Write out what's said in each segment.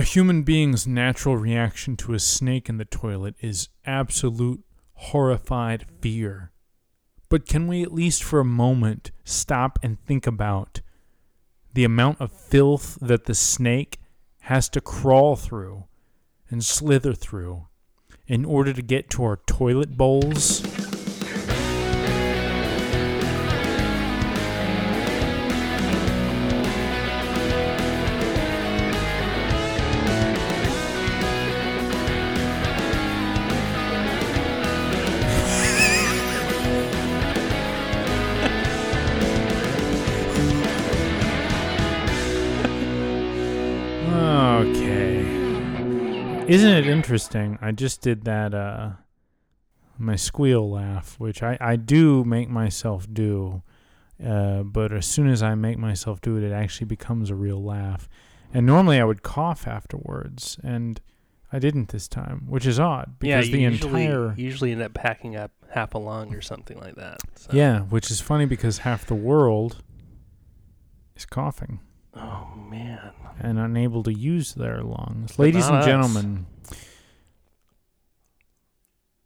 A human being's natural reaction to a snake in the toilet is absolute horrified fear. But can we at least for a moment stop and think about the amount of filth that the snake has to crawl through and slither through in order to get to our toilet bowls? Isn't it interesting? I just did that uh my squeal laugh, which I I do make myself do. Uh, but as soon as I make myself do it, it actually becomes a real laugh. And normally I would cough afterwards, and I didn't this time, which is odd because yeah, the usually, entire you usually end up packing up half a lung or something like that. So. yeah, which is funny because half the world is coughing Oh man. and unable to use their lungs. But Ladies and us. gentlemen,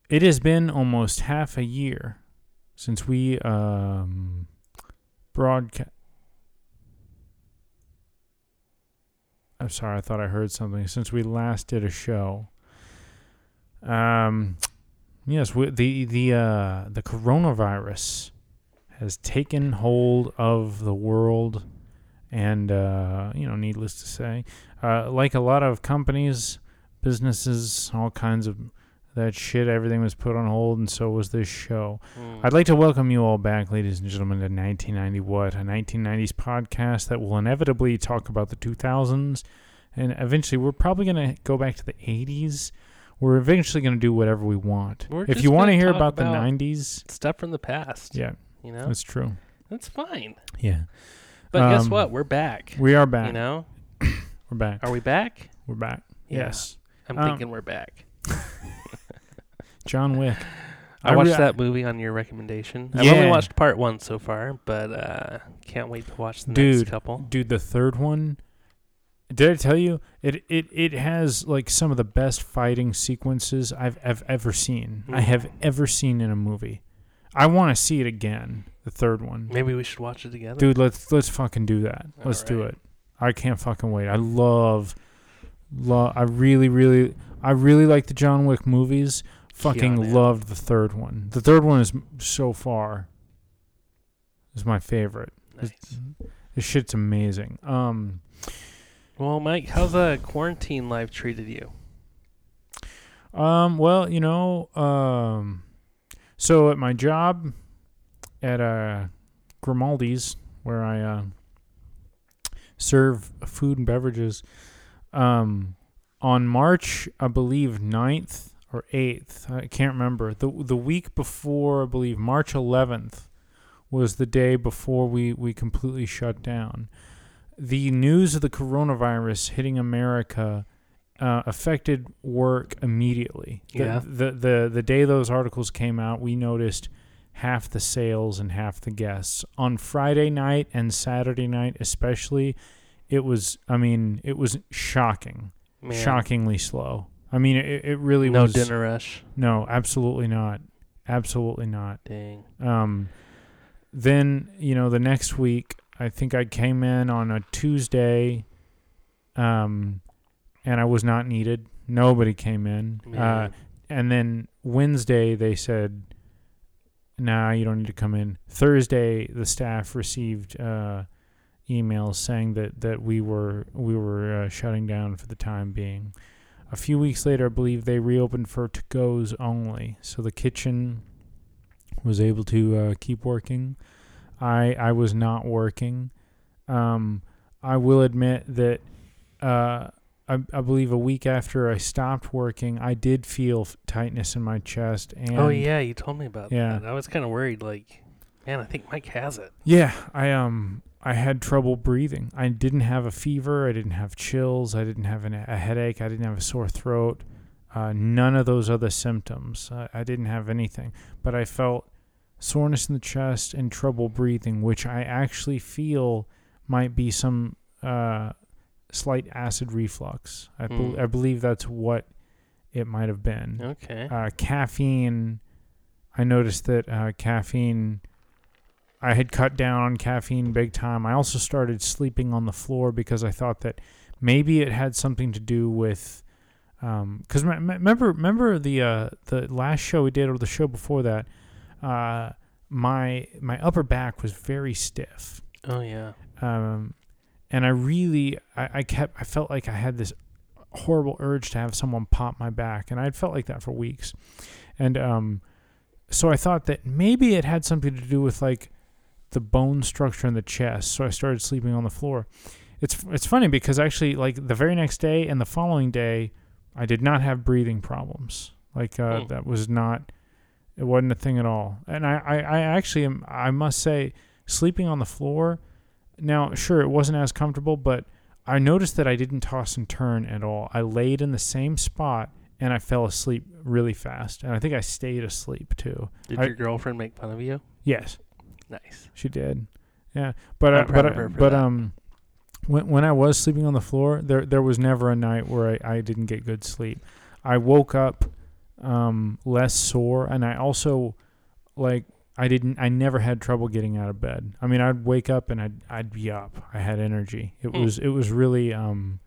it has been almost half a year since we um, broadcast. I'm sorry, I thought I heard something. Since we last did a show, um, yes, we, the the uh, the coronavirus has taken hold of the world, and uh, you know, needless to say, uh, like a lot of companies, businesses, all kinds of that shit, everything was put on hold, and so was this show. Mm. I'd like to welcome you all back, ladies and gentlemen, to 1990 What, a 1990s podcast that will inevitably talk about the 2000s, and eventually we're probably going to go back to the 80s. We're eventually going to do whatever we want. We're if you want to hear about, about- the 90s, Stuff from the past. yeah, You know? that's true. That's fine. Yeah, But guess Um, what? We're back. we are back. You know? We're back. Are we back? We're back. Yeah. Yes, I'm Um, thinking we're back. John Wick. I, I watched re- that movie on your recommendation. I've only watched part one so far, but uh, can't wait to watch the Dude. next couple. dude the third one did i tell you it it it has like some of the best fighting sequences i've, I've ever seen i Mm. have ever seen in a movie i want to see it again the third one. Maybe we should watch it together. dude let's let's fucking do that. Let's do it. I can't fucking wait. I love love i really really i really like the john wick movies. Fucking Keanu. loved the third one. The third one is so far is my favorite. Nice. this shit's amazing. Um Well, Mike, how's the quarantine life treated you? Um, well, you know, um, so at my job at uh, Grimaldi's, where I uh, serve food and beverages, um, on March, I believe, 9th or 8th, I can't remember, the, the week before, I believe, March 11th was the day before we, we completely shut down. The news of the coronavirus hitting America uh, affected work immediately. The, Yeah. the the the day those articles came out, we noticed half the sales and half the guests on Friday night and Saturday night, especially. It was, I mean, it was shocking, Man, shockingly slow. I mean, it, it really No was. dinner rush. No, absolutely not, absolutely not. Dang. Um, then you know the next week, I think I came in on a Tuesday, um, and I was not needed. Nobody came in. Uh, and then Wednesday they said, "Nah, you don't need to come in." Thursday, the staff received uh, emails saying that that we were we were uh, shutting down for the time being. A few weeks later, I believe they reopened for to goes only, so the kitchen was able to uh, keep working. I I was not working. Um, I will admit that uh, I, I believe a week after I stopped working, I did feel tightness in my chest. And oh yeah, you told me about Yeah. that. I was kind of worried. Like, man, I think Mike has it. Yeah, I um I had trouble breathing. I didn't have a fever. I didn't have chills. I didn't have an, a headache. I didn't have a sore throat. Uh, none of those other symptoms. I, I didn't have anything, but I felt soreness in the chest and trouble breathing, which I actually feel might be some uh, slight acid reflux. I, bel Hmm. I believe that's what it might have been. Okay. Uh, caffeine. I noticed that uh, caffeine. I had cut down on caffeine big time. I also started sleeping on the floor because I thought that maybe it had something to do with. Because remember, remember the uh, the last show we did or the show before that, uh, my my upper back was very stiff oh yeah. um, and I really, I, I kept, I felt like I had this horrible urge to have someone pop my back, and I had felt like that for weeks, and um, so I thought that maybe it had something to do with like the bone structure in the chest. So I started sleeping on the floor. It's it's funny because actually, like the very next day and the following day, I did not have breathing problems. Like uh, Hmm. that was not, it wasn't a thing at all. And I, I, I actually am, I must say, sleeping on the floor. Now, sure, it wasn't as comfortable, but I noticed that I didn't toss and turn at all. I laid in the same spot and I fell asleep really fast. And I think I stayed asleep too. Did I- your girlfriend make fun of you? Yes, Nice. she did. Yeah, but uh, but uh, but that. um, when when I was sleeping on the floor, there there was never a night where I, I didn't get good sleep. I woke up um less sore, and I also like I didn't I never had trouble getting out of bed. I mean, I'd wake up and I'd I'd be up. I had energy. It Hmm. was it was really um.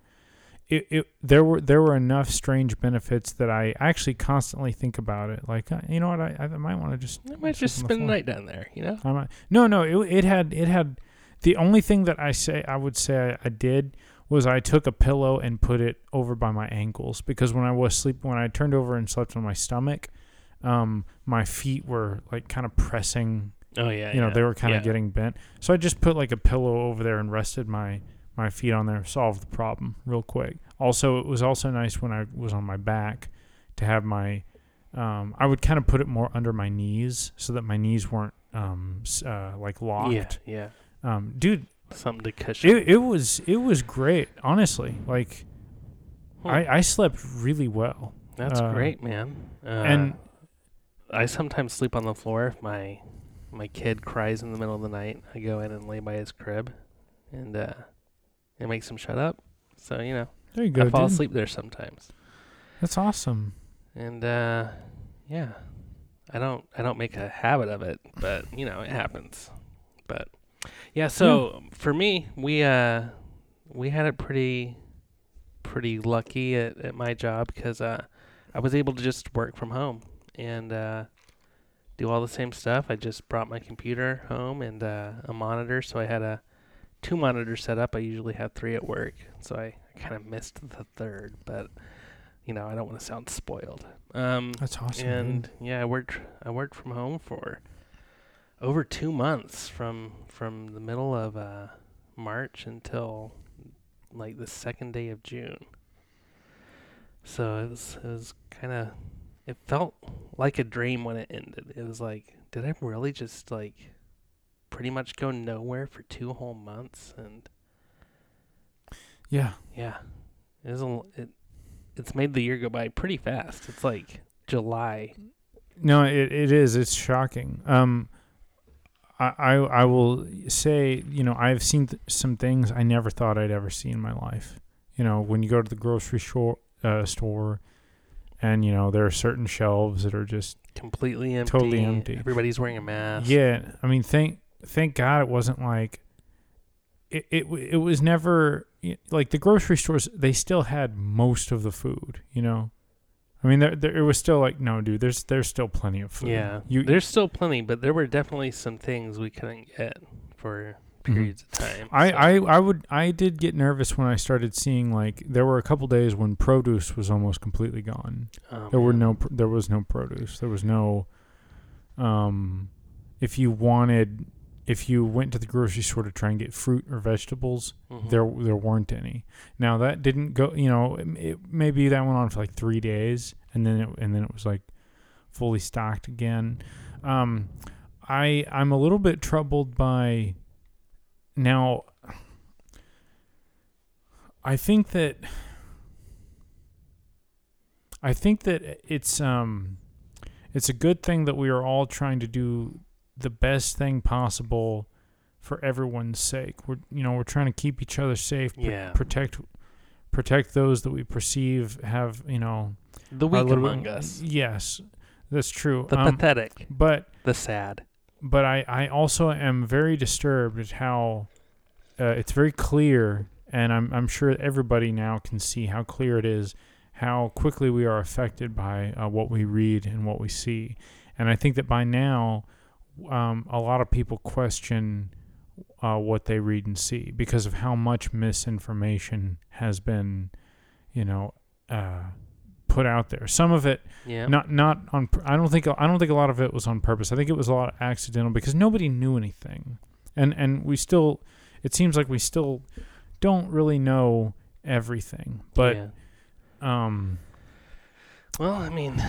It, it there were there were enough strange benefits that I actually constantly think about it. Like uh, you know what I, I might want to just I might just spend the night down there. You know. I might, no, no. It, it had it had the only thing that I say I would say I, I did was I took a pillow and put it over by my ankles because when I was sleeping when I turned over and slept on my stomach, um, my feet were like kind of pressing. Oh yeah. You know, yeah. they were kind of Yeah. getting bent. So I just put like a pillow over there and rested my my feet on there. Solved the problem real quick. Also, it was also nice when I was on my back to have my um, I would kind of put it more under my knees so that my knees weren't um, uh, like locked. Yeah. Yeah. Um, dude, Something to cushion. it, it was it was great. Honestly, like Hmm. I, I slept really well. That's uh, great, man. Uh, and I sometimes sleep on the floor if my my kid cries in the middle of the night. I go in and lay by his crib, and uh, it makes him shut up. So you know, there you go. I fall dude. asleep there sometimes. That's awesome. And uh, yeah, I don't I don't make a habit of it, but you know it happens. But yeah, so for me, we uh we had it pretty pretty lucky at, at my job because uh, I was able to just work from home and uh, do all the same stuff. I just brought my computer home and uh, a monitor, so I had a two monitors set up. I usually have three at work, so I, I kind of missed the third, but you know I don't want to sound spoiled. Um, That's awesome. and dude. yeah, I worked I worked from home for over two months from from the middle of uh, March until like the second day of June. So it was it was kind of it felt like a dream when it ended. It was like, did I really just like pretty much go nowhere for two whole months? And yeah, yeah, it was a, it it's made the year go by pretty fast. It's like July. No, it, it is. It's shocking. Um, I, I I will say, you know, I've seen th- some things I never thought I'd ever see in my life. You know, when you go to the grocery store, uh, store, and you know there are certain shelves that are just completely empty. Totally empty. Everybody's wearing a mask. yeah. I mean, thank thank God it wasn't like it. It it was never like the grocery stores. They still had most of the food. You know. I mean, there, there it was still like, no, dude. There's there's still plenty of food. Yeah. you There's still plenty, but there were definitely some things we couldn't get for periods of time. Mm-hmm. I, so- I, I would I did get nervous when I started seeing like there were a couple days when produce was almost completely gone. oh, There were no there was no produce. There was no um if you wanted if you went to the grocery store to try and get fruit or vegetables, Mhm. there there weren't any. Now that didn't go, you know, it, it, maybe that went on for like 3 days and then it, and then it was like fully stocked again. Um I I'm a little bit troubled by now I think that I think that it's um it's a good thing that we are all trying to do the best thing possible for everyone's sake. We're you know, we're trying to keep each other safe, pr- Yeah. protect protect those that we perceive have you know The weak among us. Yes, that's true. The Um, pathetic. but The sad. But I, I also am very disturbed at how uh, it's very clear, and I'm I'm sure everybody now can see how clear it is, how quickly we are affected by uh, what we read and what we see, and I think that by now, um, a lot of people question uh, what they read and see because of how much misinformation has been, you know, uh, put out there. Some of it Yeah. not not on. I don't think I don't think a lot of it was on purpose. I think it was a lot accidental because nobody knew anything, and and we still. It seems like we still don't really know everything, but yeah. um, Well, I mean,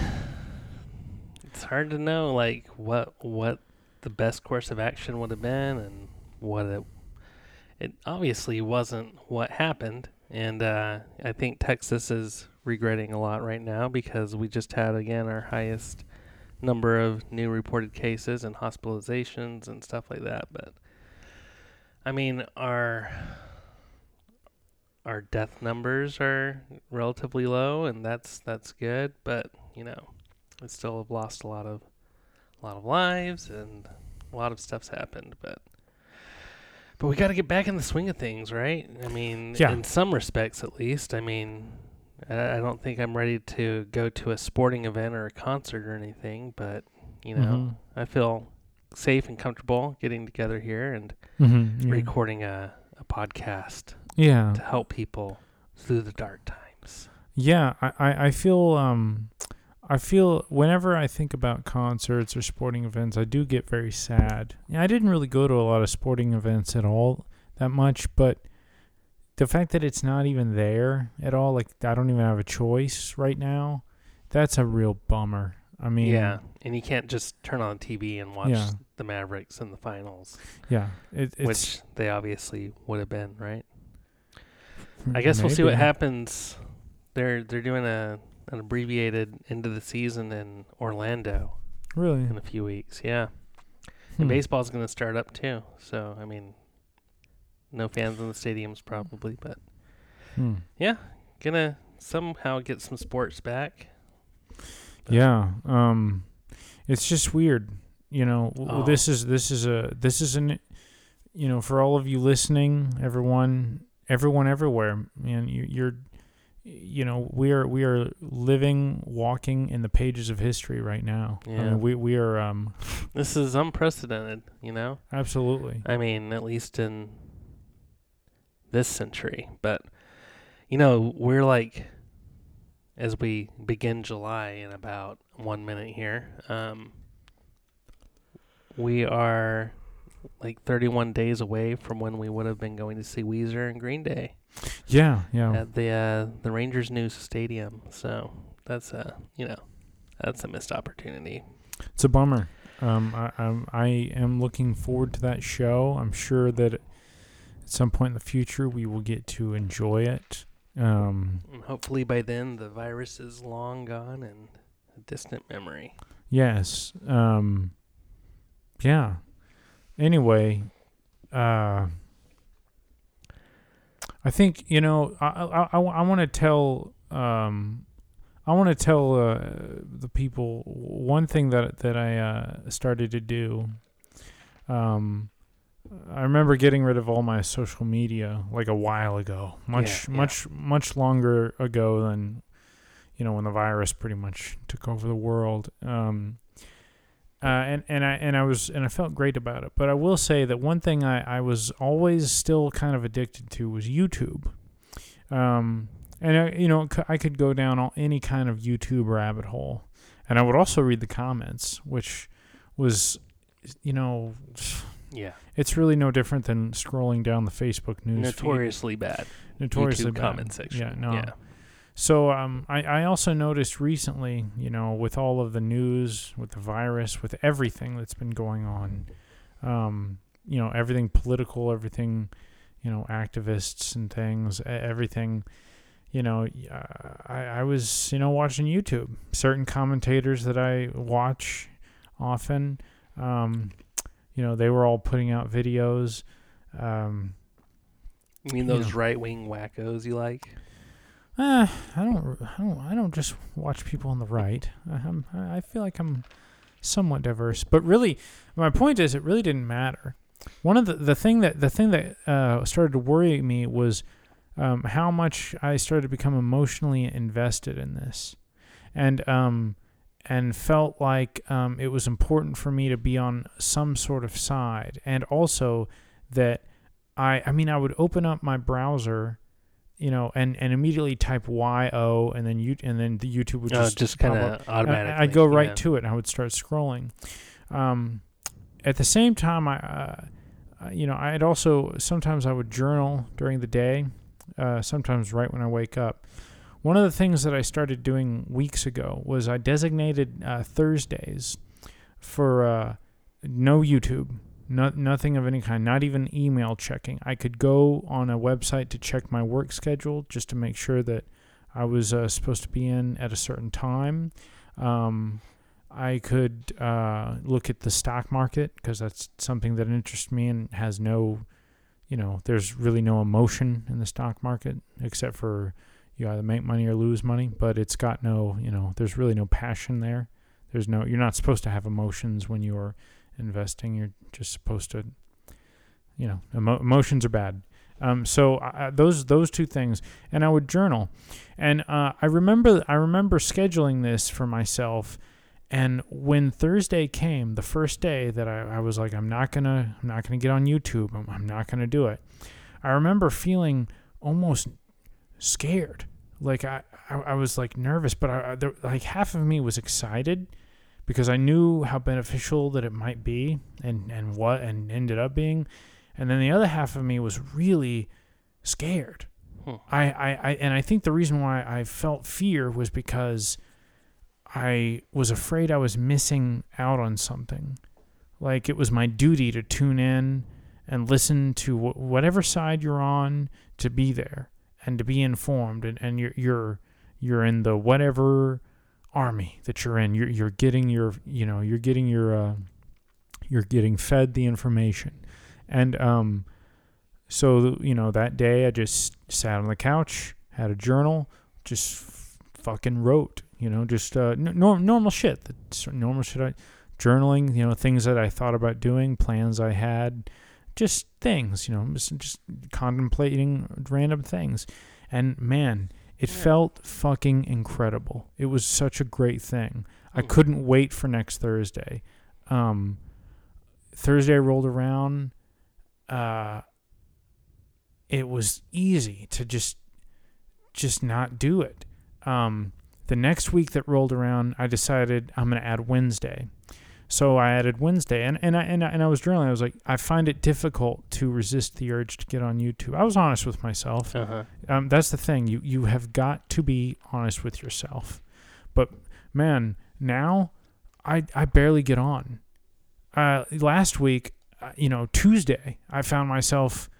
it's hard to know like what what the best course of action would have been and what it it obviously wasn't what happened and uh, I think Texas is regretting a lot right now because we just had again our highest number of new reported cases and hospitalizations and stuff like that. But I mean our our death numbers are relatively low and that's that's good. But you know we still have lost a lot of a lot of lives and a lot of stuff's happened. But but we got to get back in the swing of things right i mean Yeah. in some respects at least i mean I, don't think i'm ready to go to a sporting event or a concert or anything but you know mhm, i feel safe and comfortable getting together here and mhm, yeah. recording a, a podcast yeah, to help people through the dark times. yeah. I, I I feel um, I feel whenever I think about concerts or sporting events, I do get very sad. I didn't really go to a lot of sporting events at all that much, but the fact that it's not even there at all, like I don't even have a choice right now, that's a real bummer. I mean, yeah, and you can't just turn on TV and watch Yeah. the Mavericks in the finals, yeah, it, it's which they obviously would have been, right? Hmm, I guess we'll see what happens. They're they're doing a an abbreviated end of the season in Orlando Really, in a few weeks. Yeah, Hmm. and baseball's going to start up too. So I mean, no fans in the stadiums probably, but Hmm. gonna somehow get some sports back. But- Yeah, um, it's just weird. You know, Oh. this is this is a this is an, you know, for all of you listening, everyone, everyone, everywhere, man, you, you're, you know, we are we are living, walking in the pages of history right now. I Yeah. mean, we we are um This is unprecedented, you know. absolutely. I mean, at least in this century. But you know, we're like as we begin July in about one minute here. Um, we are like 31 days away from when we would have been going to see Weezer and Green Day Yeah, yeah, at the uh, the Rangers' new stadium. So that's a you know that's a missed opportunity. it's a bummer. Um, I I'm, I am looking forward to that show. I'm sure that at some point in the future we will get to enjoy it. Um, hopefully by then the virus is long gone and a distant memory. Yes. Um yeah. Anyway, uh I think, you know, I I I, I want to tell um I want to tell uh, the people one thing that that I uh, started to do. Um, I remember getting rid of all my social media like a while ago, much Yeah, yeah. much much longer ago than you know when the virus pretty much took over the world. Um, uh, and and I and I was and I felt great about it. But I will say that one thing I, I was always still kind of addicted to was YouTube. Um, and I, you know I could go down all, any kind of YouTube rabbit hole, and I would also read the comments, which was, you know, Yeah, it's really no different than scrolling down the Facebook news. feed. notoriously bad. notoriously YouTube bad. comment section. Yeah, no. Yeah. So um, I, I also noticed recently, you know, with all of the news, with the virus, with everything that's been going on, um, you know, everything political, everything, you know, activists and things, everything, you know, uh, I, I was, you know, watching YouTube. Certain commentators that I watch often, um, you know, they were all putting out videos. Um, You mean You those know. right wing wackos you like? Uh, I don't, I don't, I don't just watch people on the right. I'm, I feel like I'm somewhat diverse, but really, my point is, it really didn't matter. One of the the thing that the thing that uh, started to worry me was um, how much I started to become emotionally invested in this, and um, and felt like um, it was important for me to be on some sort of side, and also that I, I mean, I would open up my browser you know, and, and immediately type Y O, and then you and then the YouTube would just, Oh, just kind of I- automatically. I'd go right yeah. to it, and I would start scrolling. Um, at the same time, I, uh, uh, you know, I'd also sometimes I would journal during the day. Uh, sometimes right when I wake up. One of the things that I started doing weeks ago was I designated uh, Thursdays for uh, no YouTube, no, nothing of any kind, not even email checking. I could go on a website to check my work schedule just to make sure that I was uh, supposed to be in at a certain time. Um, I could uh, look at the stock market because that's something that interests me and has no, you know, there's really no emotion in the stock market except for you either make money or lose money, but it's got no, you know, there's really no passion there. There's no, you're not supposed to have emotions when you're investing. You're just supposed to, you know, emo- emotions are bad. Um, so I, those those two things, and I would journal, and uh, I remember I remember scheduling this for myself, and when Thursday came, the first day that I, I was like, I'm not gonna I'm not gonna get on YouTube. I'm, I'm not gonna do it. I remember feeling almost scared, like I I, I was like nervous, but I there, like half of me was excited because I knew how beneficial that it might be, and and what and ended up being and then the other half of me was really scared. Hmm. I, I, I and I think the reason why I felt fear was because I was afraid I was missing out on something. Like it was my duty to tune in and listen to wh- whatever side you're on to be there and to be informed and, and you're you're you're in the whatever army that you're in. You're you're getting your you know, you're getting your uh, you're getting fed the information. And um, so you know that day I just sat on the couch, had a journal, just f- fucking wrote. You know, just uh, n- normal shit. Normal shit. I, journaling. You know, things that I thought about doing, plans I had, just things. You know, just, just contemplating random things. And man, it Yeah. felt fucking incredible. It was such a great thing. I Hmm. couldn't wait for next Thursday. Um, Thursday rolled around uh, it was easy to just just not do it. Um, the next week that rolled around, I decided I'm going to add Wednesday. So I added Wednesday, and and I, and I and I was journaling. I was like, I find it difficult to resist the urge to get on YouTube. I was honest with myself. Uh-huh. Um, that's the thing. You you have got to be honest with yourself. But man, now I I barely get on. Uh, last week, uh, you know, Tuesday, I found myself,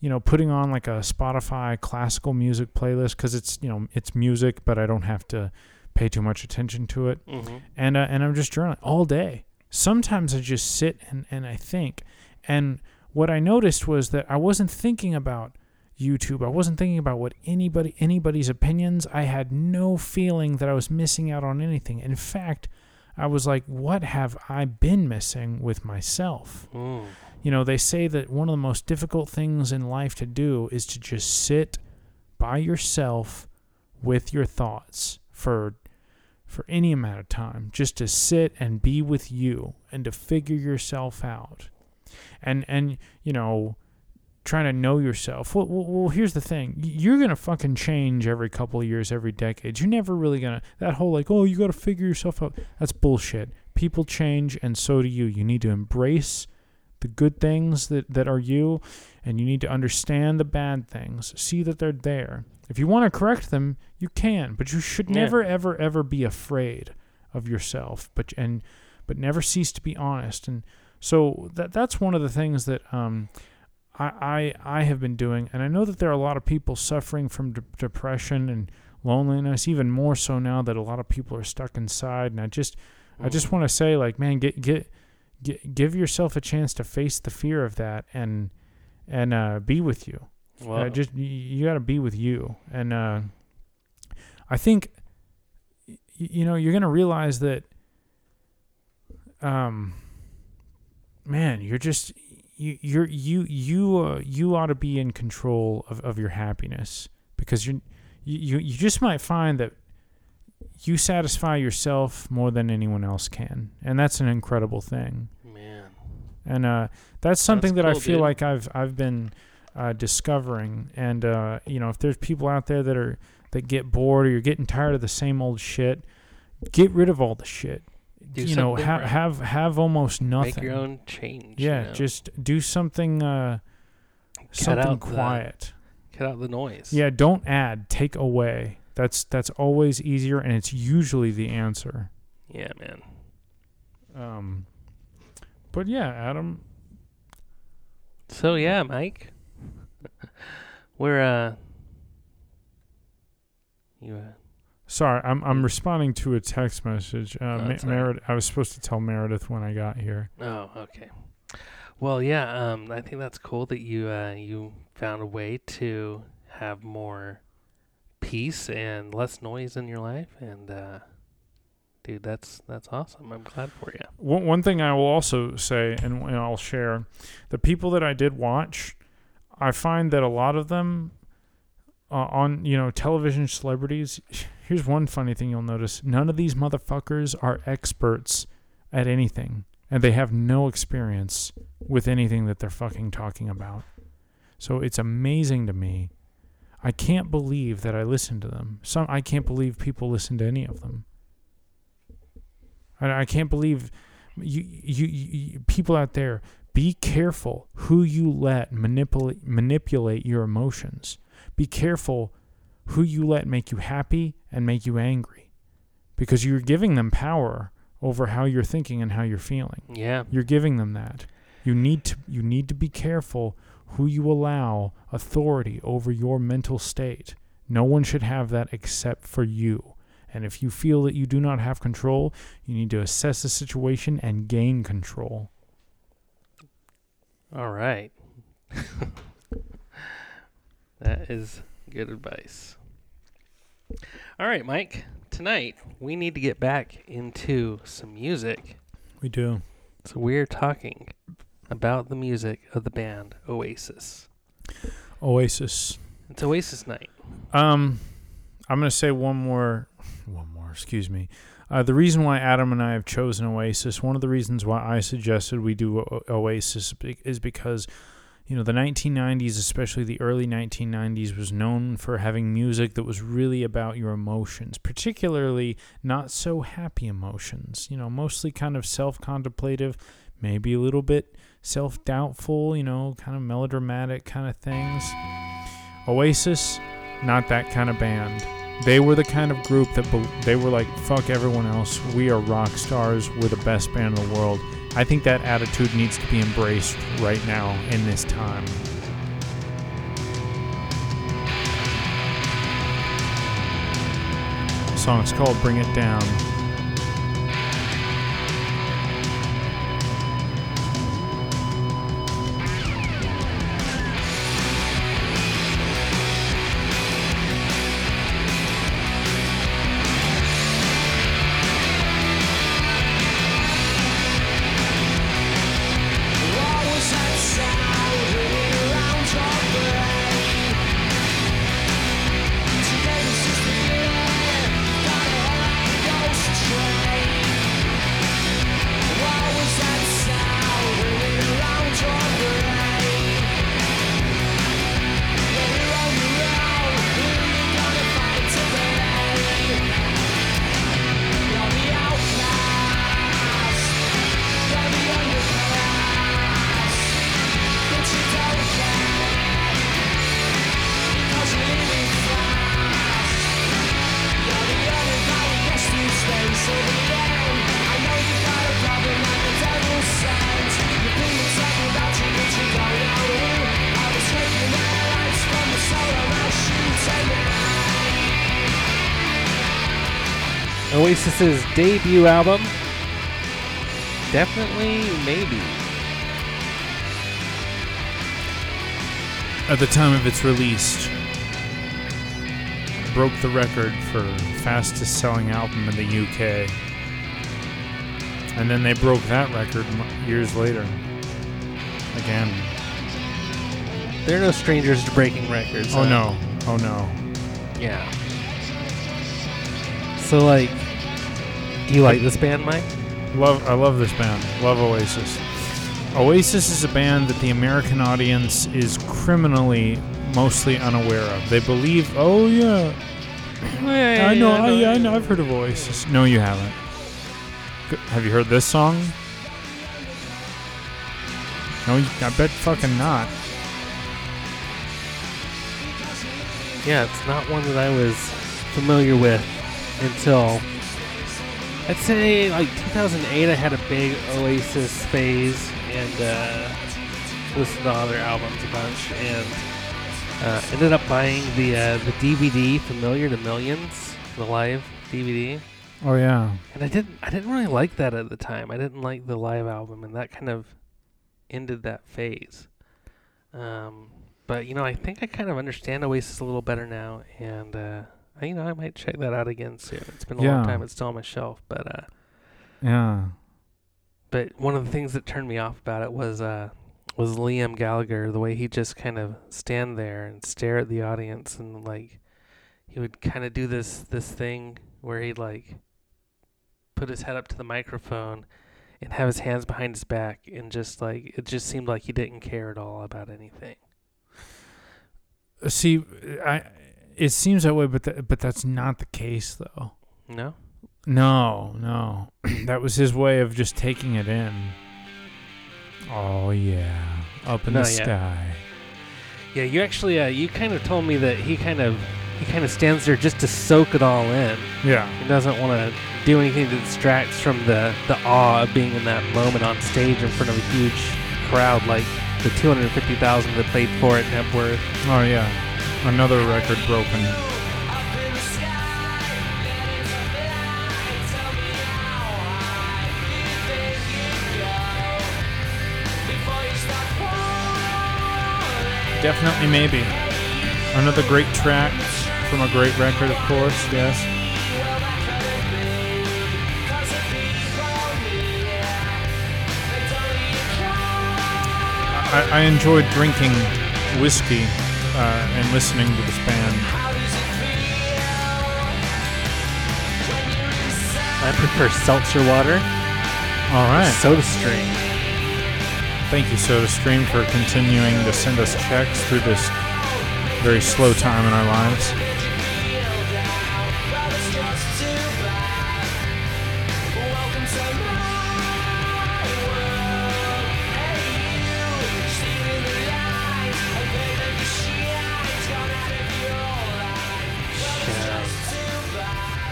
you know, putting on like a Spotify classical music playlist because it's you know it's music, but I don't have to pay too much attention to it Mm-hmm. and uh, and I'm just journaling all day. Sometimes I just sit and, and I think. And what I noticed was that I wasn't thinking about YouTube. I wasn't thinking about what anybody anybody's opinions. I had no feeling that I was missing out on anything. In fact, I was like, what have I been missing with myself? Mm. You know, they say that one of the most difficult things in life to do is to just sit by yourself with your thoughts for for any amount of time, just to sit and be with you and to figure yourself out. And and you know, trying to know yourself. Well, well, well here's the thing. You're to fucking change every couple of years, every decade. You're never really to that whole like, "Oh, you got to figure yourself out." That's bullshit. People change and so do you. You need to embrace the good things that, that are you, and you need to understand the bad things. See that they're there. If you want to correct them, you can, but you should Yeah. never, ever, ever be afraid of yourself. But and but never cease to be honest. And so that that's one of the things that um, I, I I have been doing, and I know that there are a lot of people suffering from de- depression and loneliness, even more so now that a lot of people are stuck inside. And I just I Mm. just want to say, like, man, get get get give yourself a chance to face the fear of that and and uh, be with you. Uh, just you got to be with you, and uh, I think y- you know you're gonna realize that um man you're just you you're you you uh, you ought to be in control of, of your happiness because you're you, you you just might find that you satisfy yourself more than anyone else can and that's an incredible thing. And uh, that's something that I feel dude. like I've I've been uh, discovering. And uh, you know, if there's people out there that are that get bored or you're getting tired of the same old shit, get rid of all the shit. Do you know, ha- have have almost nothing. Make your own change. yeah, you know? just do something uh, something out the- quiet. cut out the noise. Yeah, don't add, take away. That's that's always easier, and it's usually the answer. Yeah, man. Um, but yeah, Adam, So yeah, Mike. We're uh you uh Sorry, I'm I'm responding to a text message. Uh, Oh, Ma-. Meredith, I was supposed to tell Meredith when I got here. Oh, okay. Well, yeah, um I think that's cool that you uh you found a way to have more peace and less noise in your life and uh dude, that's that's awesome. I'm glad for you. One one thing I will also say, and, and I'll share, the people that I did watch, I find that a lot of them, uh, on you know television celebrities. Here's one funny thing you'll notice: none of these motherfuckers are experts at anything, and they have no experience with anything that they're fucking talking about. So it's amazing to me. I can't believe that I listen to them. Some I can't believe people listen to any of them. I, I can't believe you, you, you people out there. Be careful who you let manipulate manipulate your emotions. Be careful who you let make you happy and make you angry, because you're giving them power over how you're thinking and how you're feeling. Yeah. You're giving them that. You need to you need to be careful who you allow authority over your mental state. No one should have that except for you. And if you feel that you do not have control, you need to assess the situation and gain control. All right. that is good advice. All right, Mike. Tonight, we need to get back into some music. We do. So, we're talking about the music of the band Oasis. Oasis. It's Oasis night. Um, I'm gonna say one more, Excuse me. Uh, the reason why Adam and I have chosen Oasis, one of the reasons why I suggested we do o- Oasis is because, you know, the 1990s, especially the early 1990s, was known for having music that was really about your emotions, particularly not so happy emotions. You know, mostly kind of self-contemplative, maybe a little bit self-doubtful. You know, kind of melodramatic kind of things. Oasis, not that kind of band. They were the kind of group that bel they were like, fuck everyone else. We are rock stars. We're the best band in the world. I think that attitude needs to be embraced right now in this time. The song's called Bring It Down. Oasis's debut album. Definitely, maybe. At the time of its release, broke the record for fastest selling album in the UK. And then they broke that record years later. Again. They're no strangers to breaking records. Oh huh? no. Oh no. Yeah. So like, do you like this band, Mike? Love I love this band. Love Oasis. Oasis is a band that the American audience is criminally mostly unaware of. They believe, "Oh yeah, I know, I, yeah, I know, I've heard of Oasis." No, you haven't. Have you heard this song? No, I bet fucking not. Yeah, it's not one that I was familiar with until I'd say like 2008. I had a big Oasis phase and uh, listened to all their albums a bunch, and uh, ended up buying the uh, the DVD "Familiar to Millions, the live DVD. Oh yeah. And I didn't I didn't really like that at the time. I didn't like the live album and that kind of ended that phase. Um but you know, I think I kind of understand Oasis a little better now and uh you know, I might check that out again soon. It's been a long time, it's still on my shelf, but uh Yeah. but one of the things that turned me off about it was uh was Liam Gallagher, the way he just kind of stand there and stare at the audience and like he would kind of do this this thing where he'd like put his head up to the microphone and have his hands behind his back and just like it just seemed like he didn't care at all about anything. See, I it seems that way, but th- but that's not the case though. No? No, no. that was his way of just taking it in. Oh yeah, up in No, the yeah. sky. Yeah, you actually uh, you kind of told me that he kind of he kind of stands there just to soak it all in. Yeah. He doesn't want to do anything that distracts from the, the awe of being in that moment on stage in front of a huge crowd like the 250,000 that played for it in Knebworth. Oh yeah. Another record broken. Definitely maybe. Another great track from a great record, of course, yes. I, I enjoyed drinking whiskey uh, and listening to this band. I prefer seltzer water, All right. soda stream. Thank you, SodaStream, for continuing to send us checks through this very slow time in our lives.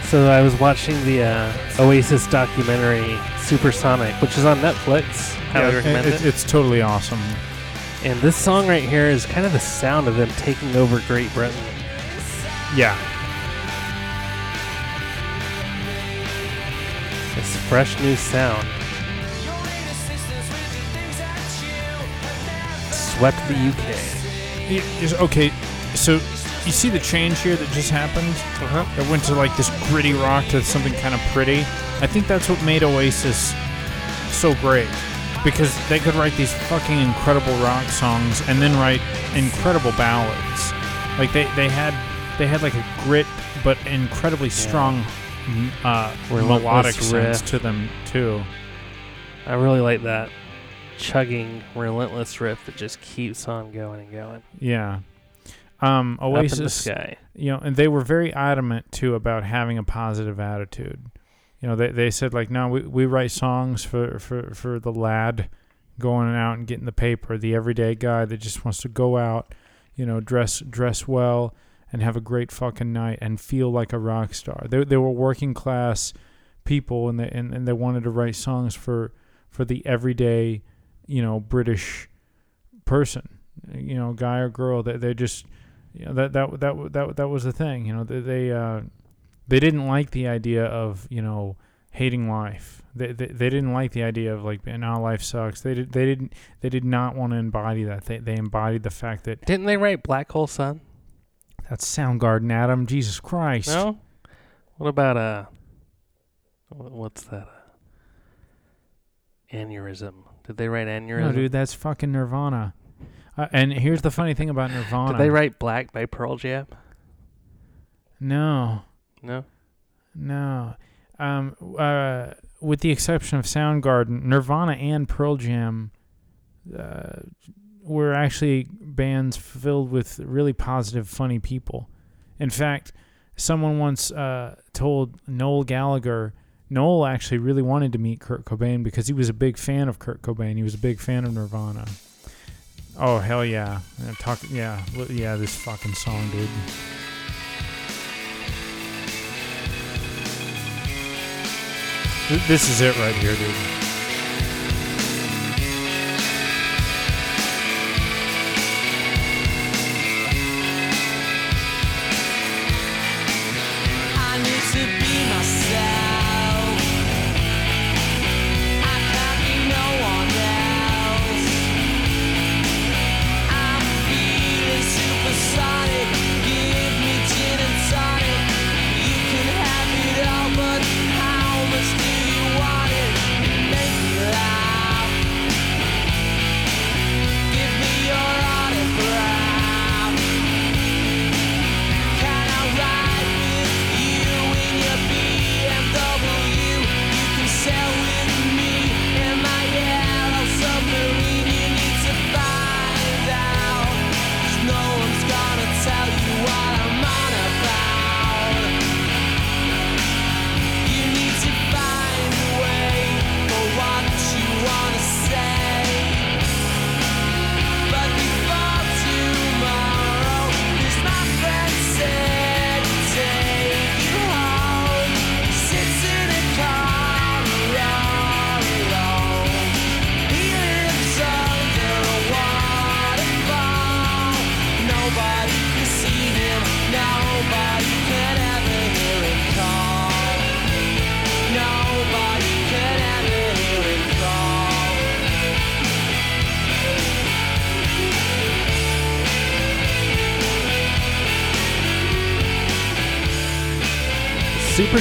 So I was watching the uh, Oasis documentary Supersonic, which is on Netflix. Highly recommend it- it. It's totally awesome. And this song right here is kind of the sound of them taking over Great Britain. Yeah. This fresh new sound. Swept the UK. It is- okay, so you see the change here that just happened? Uh-huh. It went to like this gritty rock to something kind of pretty. I think that's what made Oasis so great. Because they could write these fucking incredible rock songs and then write incredible ballads. Like they, they had they had like a grit but incredibly strong m- uh, Relentless melodic sense riff. to them too. I really like that chugging, relentless riff that just keeps on going and going. Yeah. Um, Up in the Oasis you know, and they were very adamant too about having a positive attitude. You know, they they said like, no, we, we write songs for, for, for the lad going out and getting the paper, the everyday guy that just wants to go out, you know, dress dress well and have a great fucking night and feel like a rock star. They they were working class people and they and, and they wanted to write songs for for the everyday, you know, British person, you know, guy or girl. That they just know, that that that that that was the thing. You know, they they, uh, they didn't like the idea of you know hating life. They, they they didn't like the idea of like now life sucks. They did they didn't they did not want to embody that. They they embodied the fact that Didn't they write Black Hole Sun? That's Soundgarden, Adam. Jesus Christ. No. What about uh? What's that? Uh, aneurysm. Did they write aneurysm? No, dude, that's fucking Nirvana. Uh, and here's the funny thing about Nirvana. Did they write Black by Pearl Jam? No, No. no. Um, uh, with the exception of Soundgarden, Nirvana and Pearl Jam uh, were actually bands filled with really positive, funny people. In fact, someone once uh, told Noel Gallagher. Noel actually really wanted to meet Kurt Cobain because he was a big fan of Kurt Cobain. He was a big fan of Nirvana. Oh hell yeah! Talk yeah yeah this fucking song, dude. This is it right here, dude.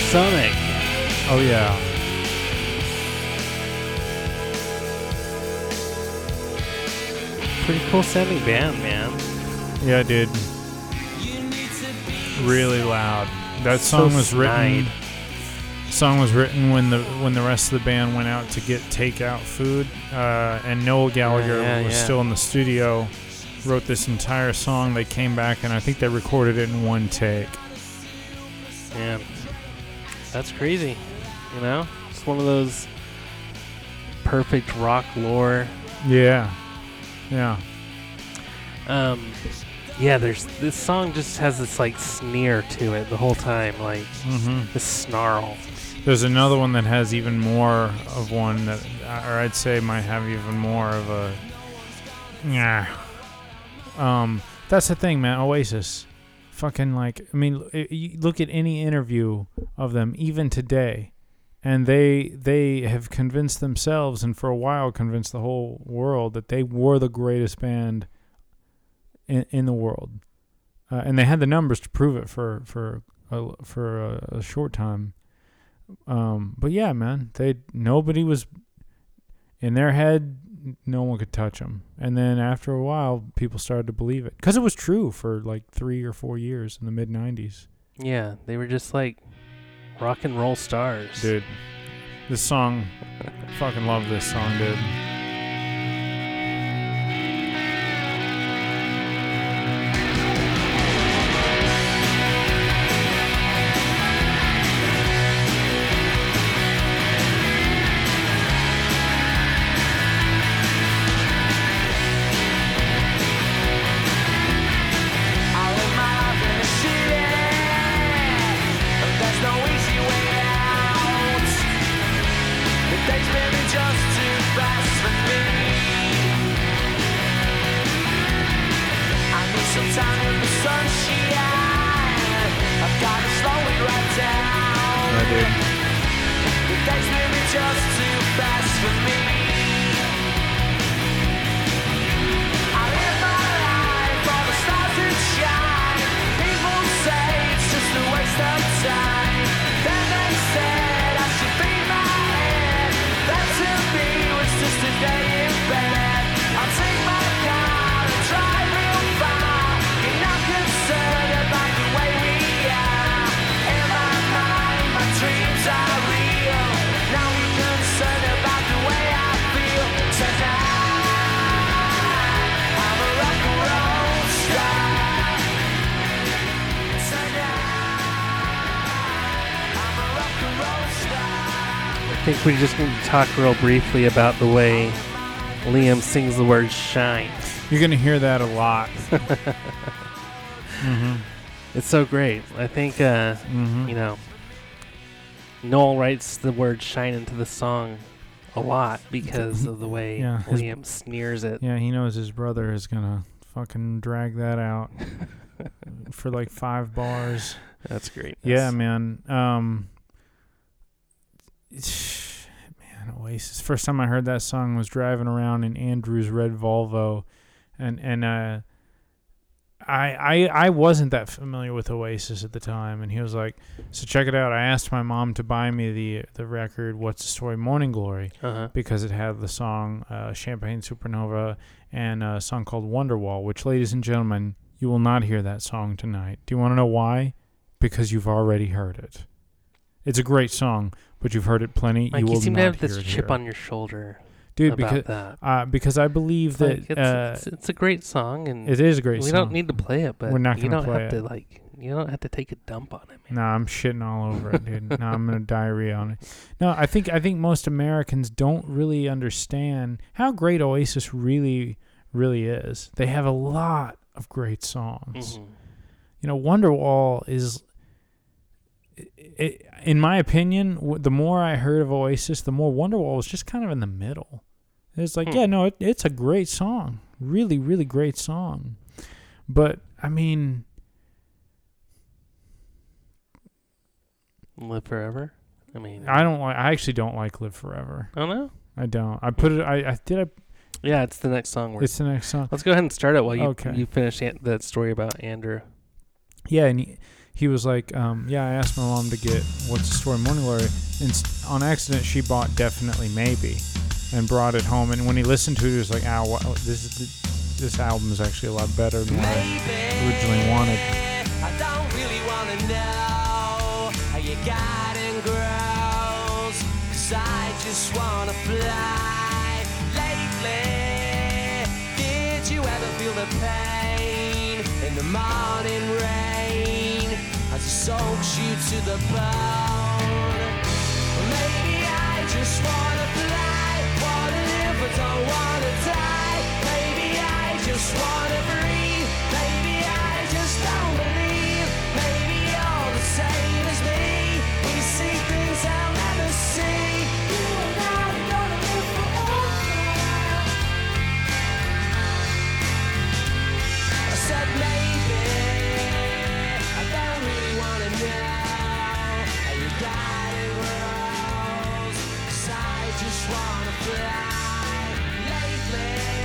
Supersonic. Oh yeah. Pretty cool sounding band, man. Yeah, dude. Really loud. That song So was written. snide. Song was written when the when the rest of the band went out to get takeout food, uh, and Noel Gallagher yeah, was yeah. still in the studio. Wrote this entire song. They came back, and I think they recorded it in one take. Man, that's crazy. You know, it's one of those perfect rock lore. Yeah, yeah. Um, yeah, there's this song just has this like sneer to it the whole time, like hmm this snarl. There's another one that has even more of one that, or I'd say might have even more of a. Yeah. Um, that's the thing, man. Oasis, fucking like, I mean, look at any interview of them, even today, and they they have convinced themselves, and for a while convinced the whole world that they were the greatest band in in the world, uh, and they had the numbers to prove it for for a, for a, a short time. Um, but yeah, man, they nobody was in their head. No one could touch them. And then after a while, people started to believe it because it was true for like three or four years in the mid '90s. Yeah, they were just like rock and roll stars. Dude, this song, fucking love this song, dude. We just need to talk real briefly about the way Liam sings the word shine. You're gonna hear that a lot. mm-hmm. It's so great. I think, uh, Mm-hmm. you know, Noel writes the word shine into the song a lot because of the way Yeah, his- Liam sneers it. Yeah, he knows his brother is gonna fucking drag that out for like five bars. That's great. Yeah, man. Um, man, Oasis. First time I heard that song was driving around in Andrew's red Volvo, and and uh, I I I wasn't that familiar with Oasis at the time, and he was like, "So check it out." I asked my mom to buy me the the record "What's the Story, Morning Glory," Uh-huh. because it had the song uh, "Champagne Supernova" and a song called "Wonderwall," which, ladies and gentlemen, you will not hear that song tonight. Do you want to know why? Because you've already heard it. It's a great song, but you've heard it plenty. Mike, you you, seem to have this chip here. on your shoulder dude. Because that. uh, because I believe Like, that it's, uh, it's, it's a great song, and it is a great song. we song. don't need to play it, but We're not you gonna don't play have it. to like you don't have to take a dump on it, man. Nah, I'm shitting all over it, dude. nah, I'm gonna diarrhea on it. No, I think I think most Americans don't really understand how great Oasis really, really is. They have a lot of great songs. Mhm. You know, Wonderwall is, i i in my opinion, the more I heard of Oasis, the more Wonderwall was just kind of in the middle. It's like, Hmm. yeah, no, it, it's a great song, really, really great song. But I mean, Live forever. I mean, I don't like. I actually don't like "Live Forever." I don't know. I don't. I put it. I, I did. I. Yeah, it's the next song. We're, It's the next song. let's go ahead and start it while you Okay. you finish an- that story about Andrew. Yeah, and he, he was like, um, yeah. I asked my mom to get "What's the Story" Morning Glory, and on accident she bought "Definitely Maybe," and brought it home. And when he listened to it, he was like, "Ow, this is this album is actually a lot better than what I originally wanted." I don't really wanna know how you got and grows. Cause I just wanna fly. Lately, did you ever feel the pain in the morning rain as it soaks you to the bone? Maybe I just wanna fly, wanna live but don't wanna die. Maybe I just wanna breathe.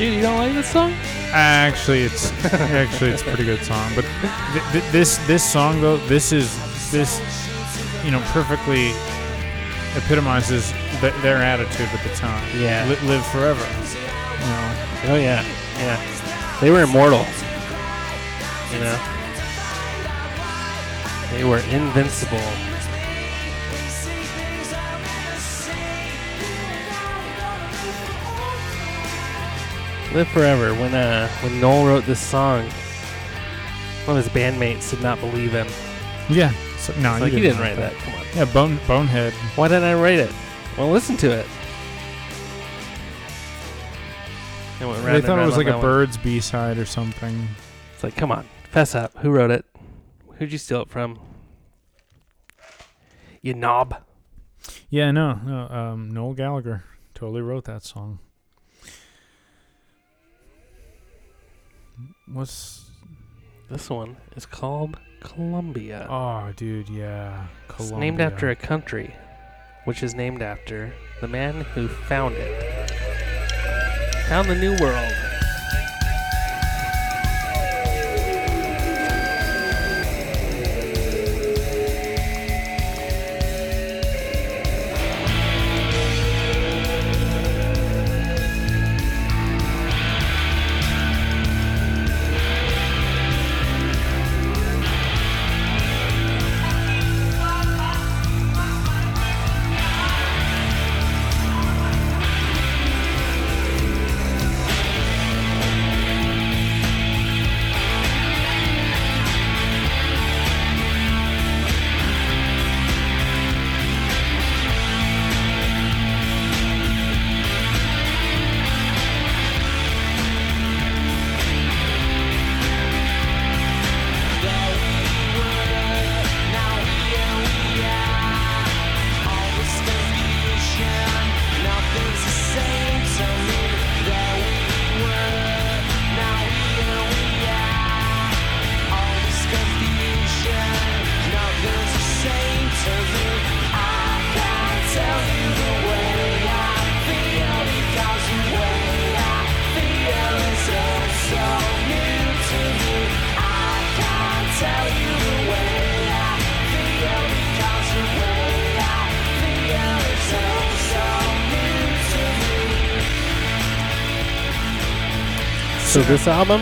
Dude, you don't like this song? Actually, it's actually it's a pretty good song. But th- th- this this song though, this is this you know perfectly epitomizes th- their attitude at the time. Yeah. Li- live forever. You know. Oh yeah, yeah. They were immortal. You know, they were invincible. Live forever. When uh, when Noel wrote this song, one of his bandmates did not believe him. Yeah. So, no, like you didn't write that. Come on. Yeah, Bone Bonehead. Why didn't I write it? Well, listen to it. It went round They thought it was like a. Bird's B side or something. It's like, come on, fess up. Who wrote it? Who'd you steal it from? You knob. Yeah, no, no. Um, Noel Gallagher totally wrote that song. What's? This one is called Columbia. Oh, dude, yeah. it's named after a country, which is named after the man who found it. Found the New World. This album,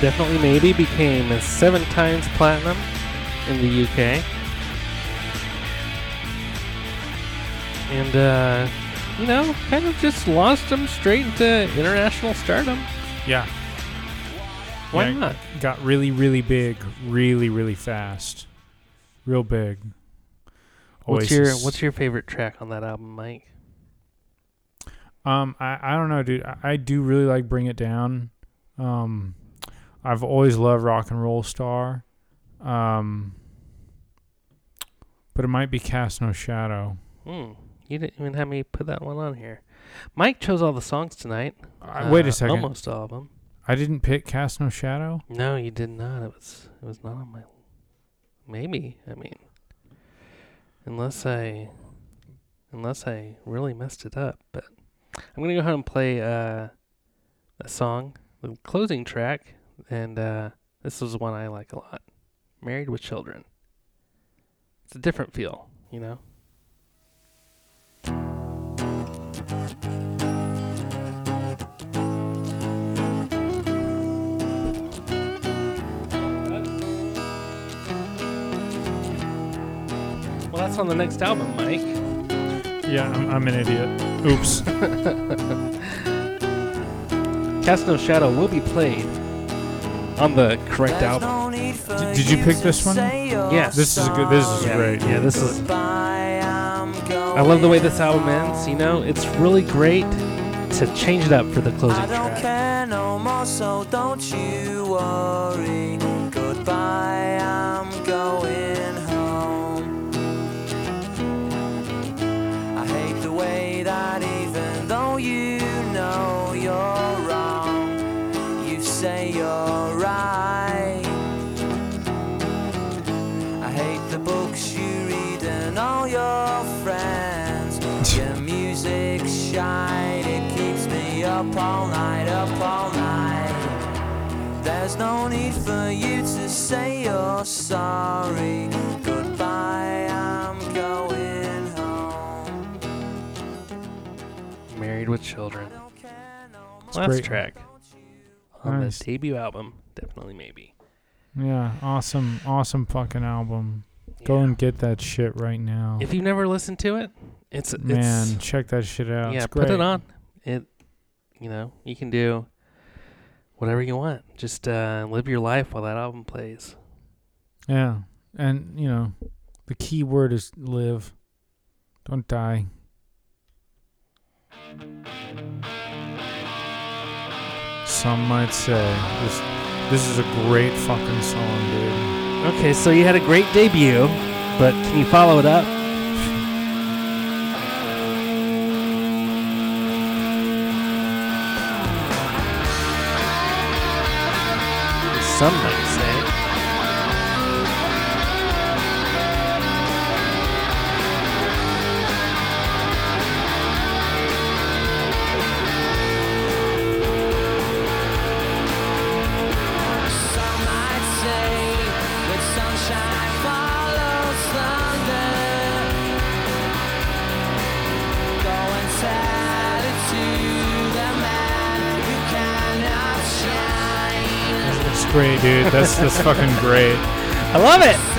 definitely maybe, became seven times platinum in the UK. And, uh, you know, kind of just launched them straight into international stardom. Yeah. Why Yeah, not? Got really, really big, really, really fast, real big. What's your What's your favorite track on that album, Mike? Um, I, I don't know, dude. I, I do really like Bring It Down. Um, I've always loved Rock and Roll Star. Um, but it might be Cast No Shadow. Hmm. You didn't even have me put that one on here. Mike chose all the songs tonight. Uh, wait Uh, a second. Almost all of them. I didn't pick Cast No Shadow. No, you did not. It was it was not on my. Maybe I mean, unless I, unless I really messed it up. But I'm gonna go ahead and play uh, a song, the closing track, and uh, this is one I like a lot. Married with Children. It's a different feel, you know. Well, that's on the next album, Mike. Yeah, I'm, I'm an idiot. Oops. Cast No Shadow will be played on the correct album. D- did you pick this one? Yes. This is good. This is yeah, great. Yeah, this is. I love the way this album ends. You know, it's really great to change it up for the closing I don't track. care no more, so don't you worry. Goodbye, I'm going up all night, up all night. There's no need for you to say you're sorry. Goodbye, I'm going home. Married with Children. Don't care no more, Last great. track on Nice. the debut album. Definitely, maybe. Yeah, awesome, awesome fucking album. Go and get that shit right now. If you've never listened to it, it's Man, it's check that shit out. yeah. it's Put it on. It, you know, you can do whatever you want. Just uh, live your life while that album plays. Yeah, and you know, the key word is live. Don't die. Some might say this. This is a great fucking song, dude. Okay, so you had a great debut, but can you follow it up? Some might dude. That's that's fucking great. I love it.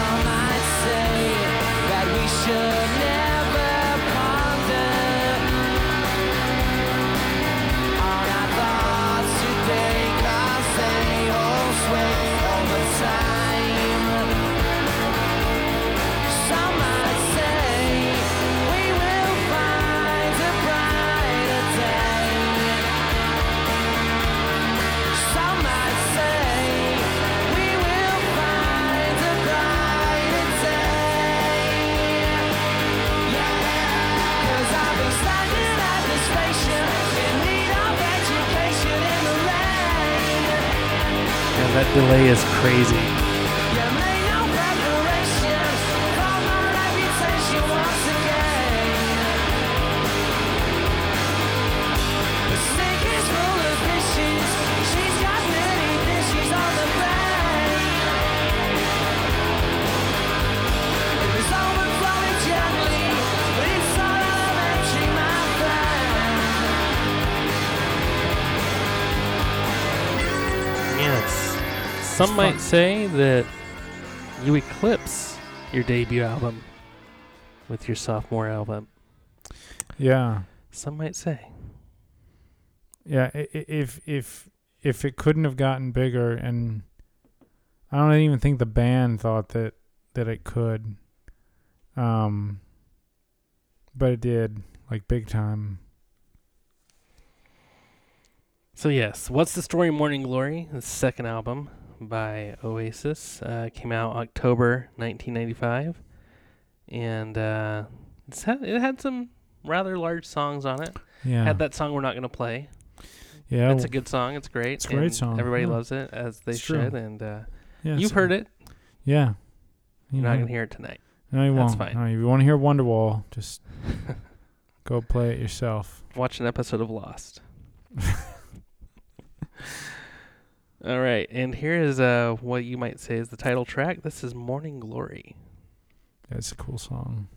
Say that you eclipse your debut album with your sophomore album. Yeah. Some might say. Yeah, if if if it couldn't have gotten bigger, and I don't even think the band thought that that it could, um, but it did, like big time. So yes, what's the story? Morning Glory, the second album by Oasis, uh, came out October 1995, and uh, it's had, it had some rather large songs on it. Yeah, Had that song we're not gonna play. yeah, It's a good song. It's great. It's a great song, Everybody yeah. loves it as they It's true. should, and uh, yeah. you've heard it. Yeah, You're not Mhm. gonna hear it tonight. No, you That's won't. fine. No, if you want to hear Wonderwall, just go play it yourself. Watch an episode of Lost. All right, and here is uh what you might say is the title track. This is Morning Glory. That's a cool song.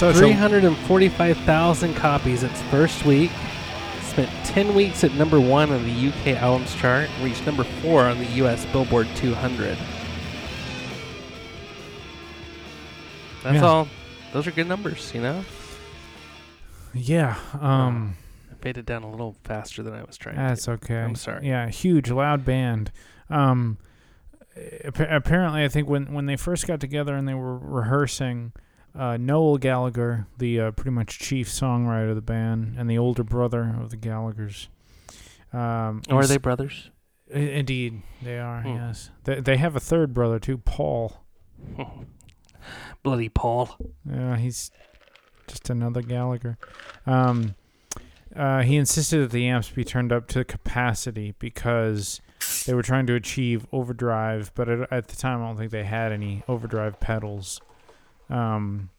So, so three hundred and forty-five thousand copies its first week. Spent ten weeks at number one on the UK albums chart. Reached number four on the US Billboard 200. That's Yeah. all. Those are good numbers, you know. yeah, um, I faded down a little faster than I was trying. to. that's okay. I'm sorry. Yeah, huge, loud band. Um, apparently, I think when when they first got together and they were rehearsing, uh, Noel Gallagher, the uh, pretty much chief songwriter of the band and the older brother of the Gallaghers. Um, Or are they brothers? Indeed, they are. Hmm. Yes, they they have a third brother too, Paul. Bloody Paul. Yeah, he's just another Gallagher. Um, uh, he insisted that the amps be turned up to capacity because they were trying to achieve overdrive, but at, at the time, I don't think they had any overdrive pedals. Um,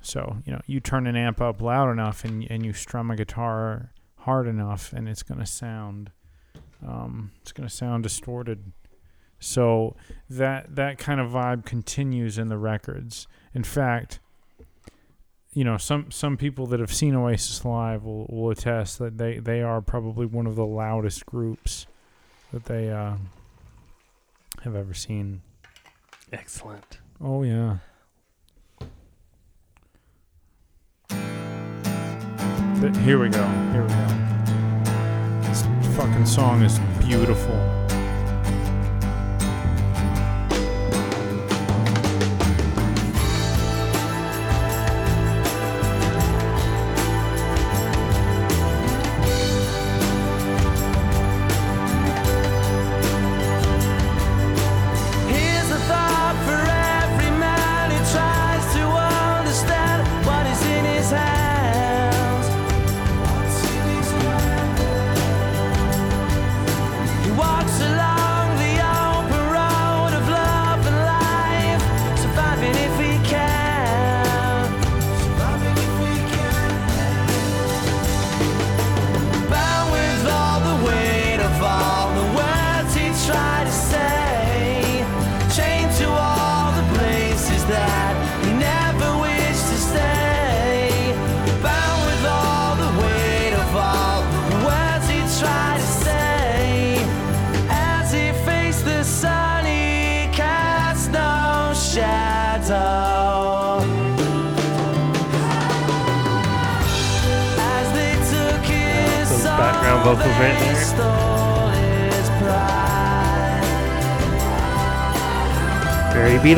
so you know, you turn an amp up loud enough, and and you strum a guitar hard enough, and it's gonna sound, um, it's gonna sound distorted. So that that kind of vibe continues in the records. In fact, you know, some some people that have seen Oasis live will, will attest that they, they are probably one of the loudest groups that they uh, have ever seen. Excellent. Oh yeah. Here we go. Here we go. This fucking song is beautiful.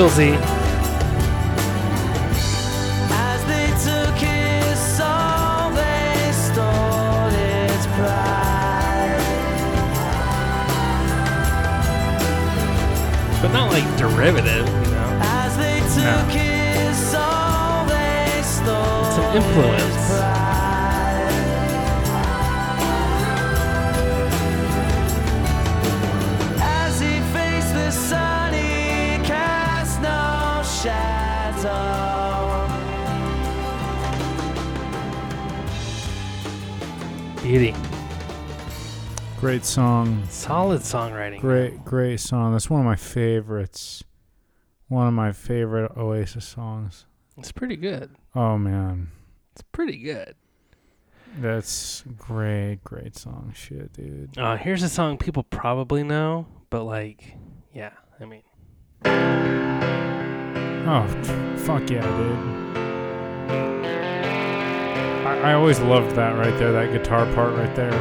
Very songwriting. Great, great song. That's one of my favorites. One of my favorite Oasis songs. It's pretty good. Oh man, It's pretty good. that's great, great song. Shit, dude. Uh, here's a song people probably know, but like, yeah, I mean, Oh, fuck yeah, dude. I, I always loved that right there, that guitar part right there.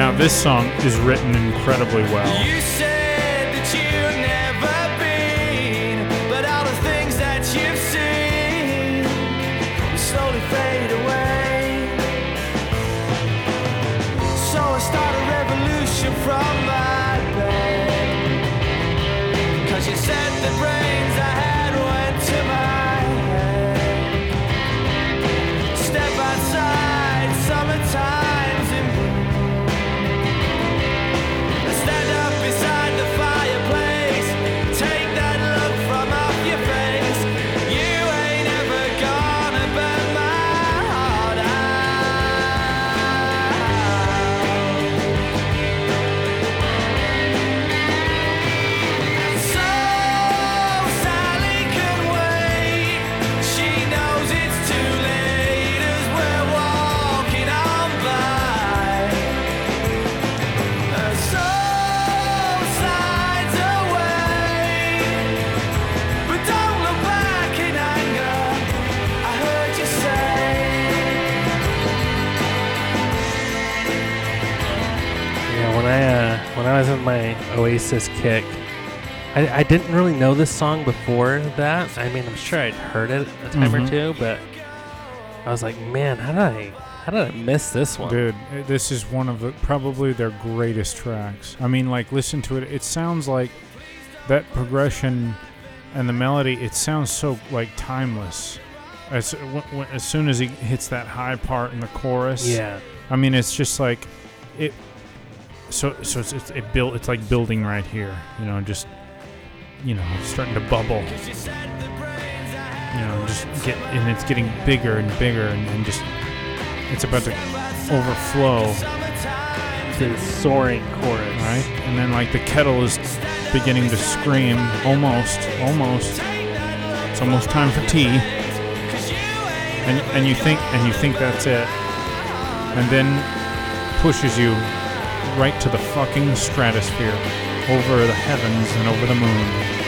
Now, this song is written incredibly well. Uh, when I was in my Oasis kick, I, I didn't really know this song before that. I mean, I'm sure I'd heard it a time or Mhm. two, but I was like, man, how did I how did I miss this one? Dude, eh, this is one of the probably their greatest tracks. I mean, like, listen to it. It sounds like that progression and the melody. It sounds so like timeless. As w- w- as soon as he hits that high part in the chorus, Yeah, I mean, it's just like it. So so it's, it's it built. It's like building right here. You know, just you know, starting to bubble. You know, just get and it's getting bigger and bigger and, and just it's about to overflow, to soaring chorus. right? And then like the kettle is beginning to scream. Almost, almost. It's almost time for tea. And and you think and you think that's it, and then pushes you right to the fucking stratosphere, over the heavens and over the moon.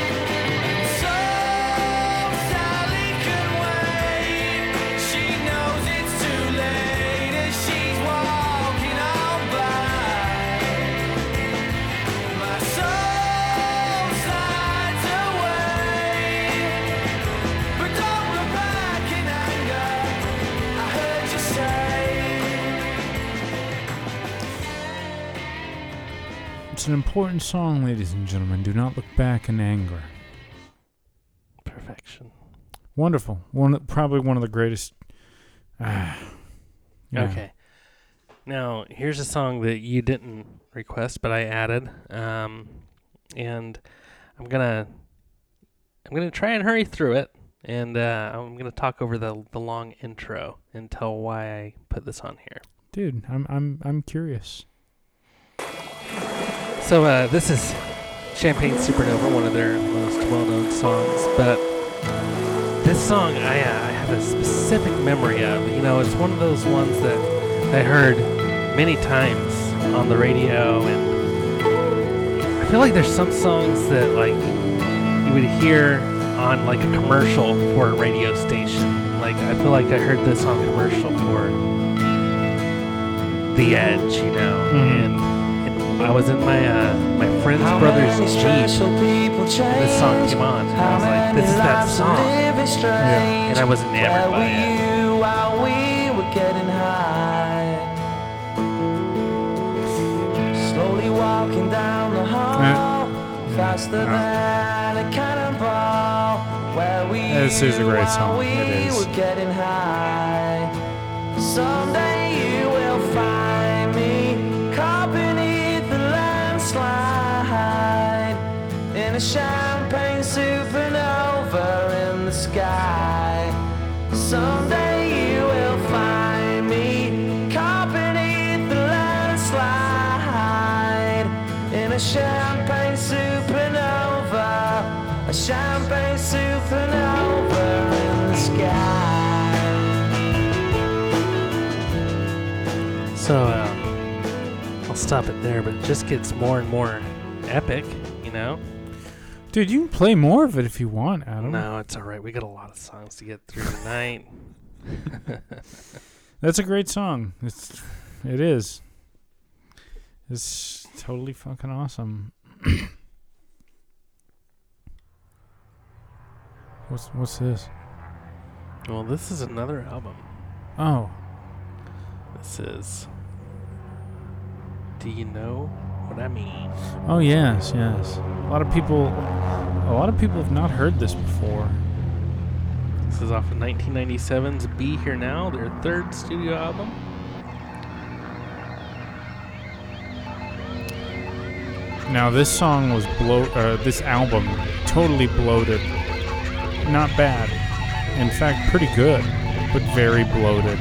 Important song, ladies and gentlemen. Do not look back in anger. Perfection. Wonderful. One, probably one of the greatest. Ah, yeah. Okay. Now here's a song that you didn't request, but I added, um, and I'm gonna I'm gonna try and hurry through it, and uh, I'm gonna talk over the the long intro and tell why I put this on here. dude. I'm I'm I'm curious. So uh, this is Champagne Supernova, one of their most well-known songs. But this song, I, uh, I have a specific memory of. You know, it's one of those ones that I heard many times on the radio, and I feel like there's some songs that like you would hear on like a commercial for a radio station. Like I feel like I heard this on commercial for The Edge, you know, Mhm. and, and I was in my uh, my friend's brother's Jeep. And this song came on, and I was like, "This is that song," Yeah. and I was enamored by it. you while we were getting high? Slowly walking down the hall, faster than a cannonball. Where we This is a great song. We It is. were getting high. Someday you will find champagne supernova in the sky. Someday you will find me caught beneath the landslide in a champagne supernova, a champagne supernova in the sky. So um, I'll stop it there, but it just gets more and more epic, you know. Dude, you can play more of it if you want, Adam. No, it's all right. We got a lot of songs to get through tonight. That's a great song. It's it is. It's totally fucking awesome. what's what's this? well, this is another album. Oh, This is. Do you know what I mean? oh yes, yes. A lot of people, a lot of people have not heard this before. This is off of 1997's "Be Here Now," their third studio album. Now this song was blow. Uh, this album totally bloated. Not bad. In fact, pretty good, but very bloated.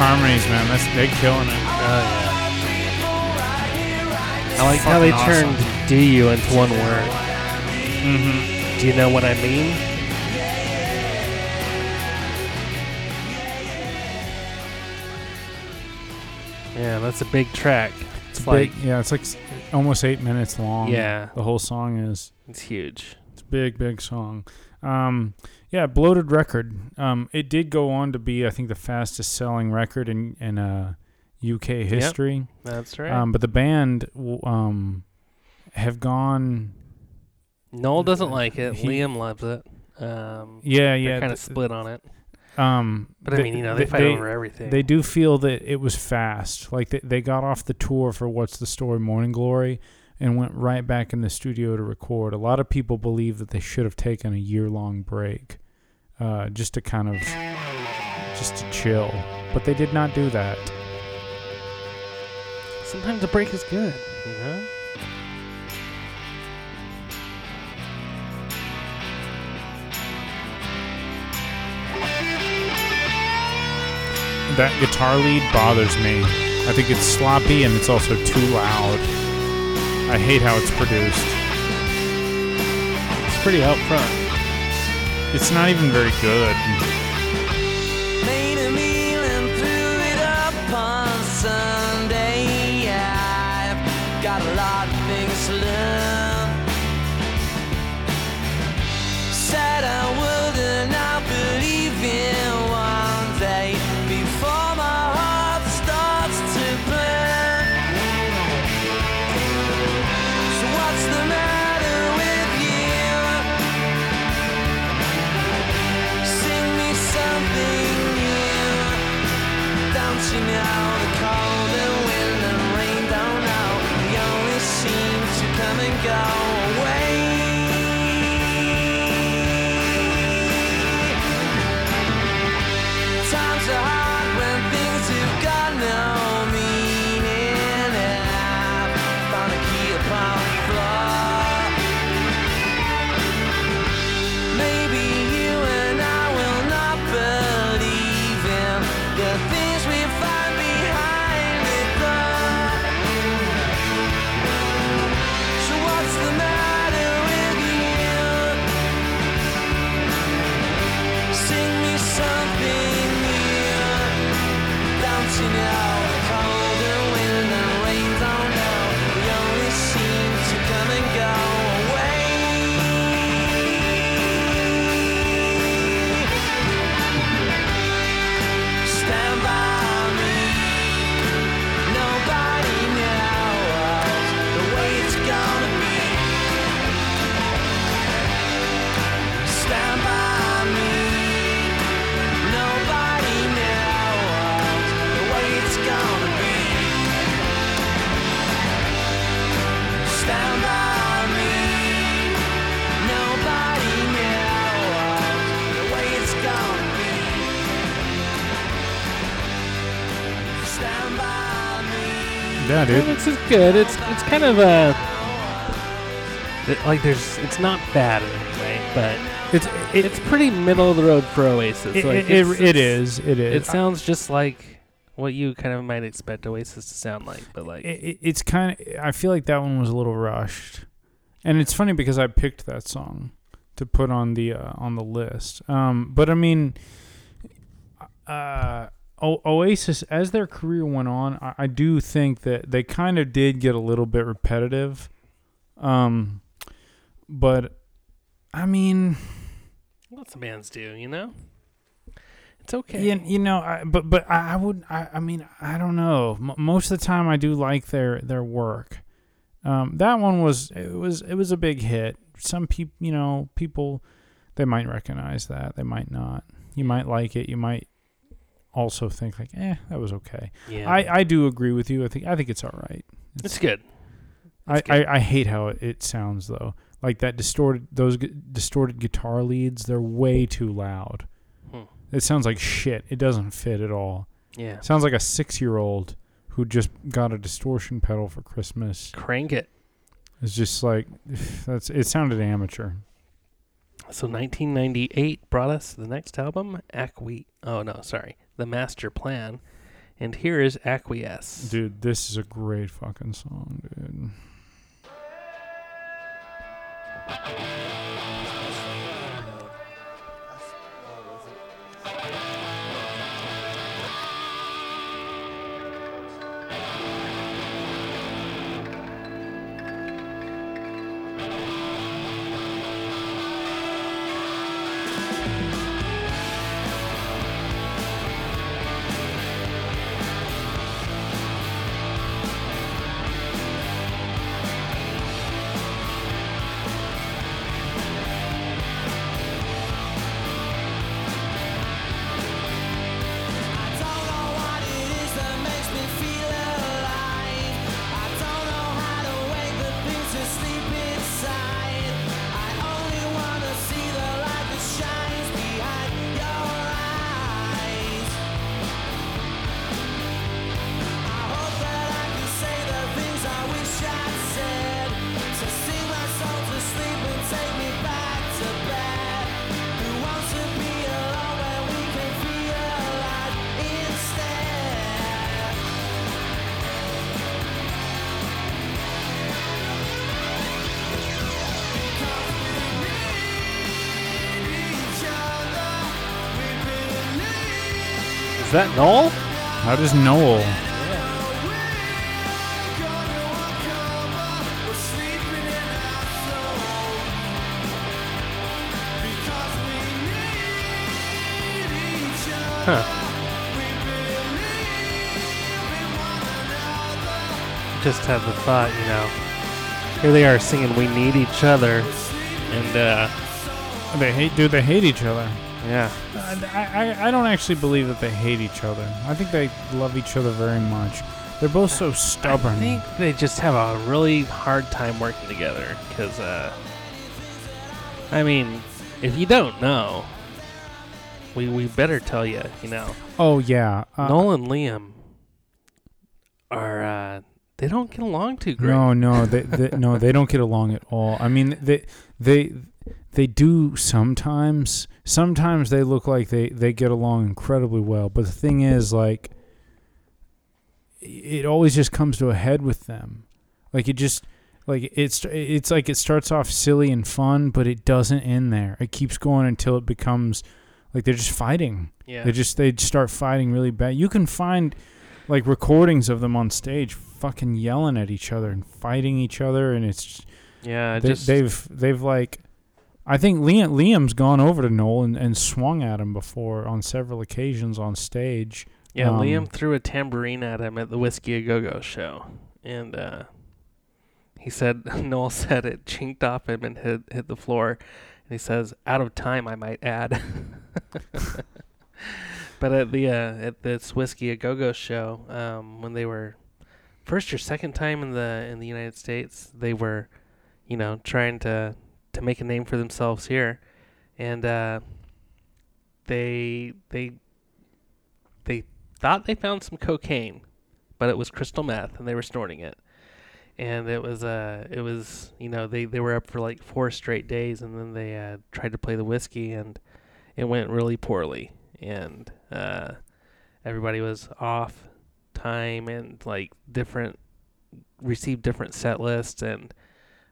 Harmonies, man, that's they killing it. Oh yeah. Right here, right I like how they Fucking turned "do you" into one word. Mm-hmm. Do you know what I mean? Yeah, that's a big track. It's like Big, yeah, it's like almost eight minutes long. Yeah. the whole song is. it's huge. Big, big song. Um, yeah, bloated record. Um, it did go on to be, I think, the fastest selling record in in uh, UK history. That's right. Um, but the band um, have gone Noel doesn't like it. He- Liam loves it. Um, Yeah, yeah. kind of th- split on it. Um, But I they- mean, you know, they, they- fight they- over everything. They do feel that it was fast. Like they, they got off the tour for What's the Story Morning Glory and went right back in the studio to record. A lot of people believe that they should have taken a year long break uh, just to kind of just to chill. But they did not do that. Sometimes a break is good, you know. That guitar lead bothers me. I think it's sloppy and it's also too loud. I hate how it's produced. It's pretty out front. It's not even very good. Dude. It's just good. It's it's kind of uh it- like there's it's not bad in any way, but It's it, it's pretty middle of the road for Oasis. it, like it, it's- it it's- is. It is. It sounds just like what you kind of might expect Oasis to sound like, but like it, it- it's kind of i feel like that one was a little rushed and it's funny because i picked that song to put on the uh, on the list um but i mean uh o- oasis as their career went on I, I do think that they kind of did get a little bit repetitive um but i mean lots of bands do, you know. It's okay. you, you know, I, but but I, I would I, I mean I don't know. M- most of the time I do like their their work. Um, that one was it was it was a big hit. Some people you know people they might recognize that they might not. You might like it. You might also think like eh that was okay. yeah, I, I do agree with you. I think I think it's all right. it's good. I, It's good. I, I hate how it, it sounds though. Like that distorted those gu- distorted guitar leads. They're way too loud. Hmm. It sounds like shit. It doesn't fit at all. Yeah, Sounds like a six year old who just got a distortion pedal for Christmas. crank it. It's just like that's it sounded amateur. So 1998 brought us the next album, Acqui. Oh no, sorry, The Master Plan, and here is Acquiesce. Dude, this is a great fucking song, dude. Is that Noel? How does Noel? Huh. Just had the thought, you know. Here they are singing "We Need Each Other," and uh, They hate. Do they hate each other? yeah, I, I I don't actually believe that they hate each other. I think they love each other very much. They're both so stubborn. I think they just have a really hard time working together. Cause, uh, I mean, if you don't know, we we better tell you. You know, oh yeah. Uh, Noel and Liam are uh, they don't get along too great. No, no, they, they no, they don't get along at all. I mean, they they they do sometimes. Sometimes they look like they they get along incredibly well, but the thing is, like, it always just comes to a head with them. Like it just like it's it's like it starts off silly and fun, but it doesn't end there. It keeps going until it becomes like they're just fighting. Yeah. They just they start fighting really bad. You can find like recordings of them on stage fucking yelling at each other and fighting each other and it's yeah. they, Just they've they've like I think Liam Liam's gone over to Noel and, and swung at him before on several occasions on stage. Yeah, Um, Liam threw a tambourine at him at the Whisky a Go Go show, and uh, he said Noel said it chinked off him and hit hit the floor, and he says out of time, I might add. but at the uh, at this Whisky a Go Go show, um, when they were first or second time in the in the United States, they were, you know, trying to to make a name for themselves here, and uh, they they they thought they found some cocaine, but it was crystal meth, and they were snorting it. And it was uh, it was you know they, they were up for like four straight days, and then they uh, tried to play the whiskey, and it went really poorly, and uh, everybody was off time and like different received different set lists, and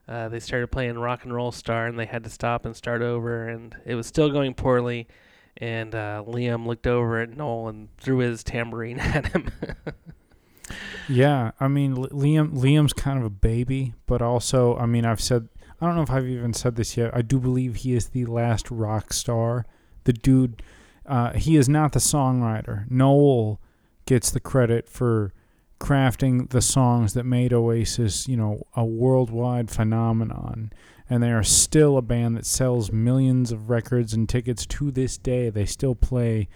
uh, they started playing Rock and Roll Star, and they had to stop and start over, and it was still going poorly and uh, Liam looked over at Noel and threw his tambourine at him. Yeah, I mean Liam Liam's kind of a baby, but also I mean I've said I don't know if I've even said this yet. I do believe he is the last rock star. The dude uh, he is not the songwriter. Noel gets the credit for crafting the songs that made Oasis, you know, a worldwide phenomenon. And they are still a band that sells millions of records and tickets to this day. They still play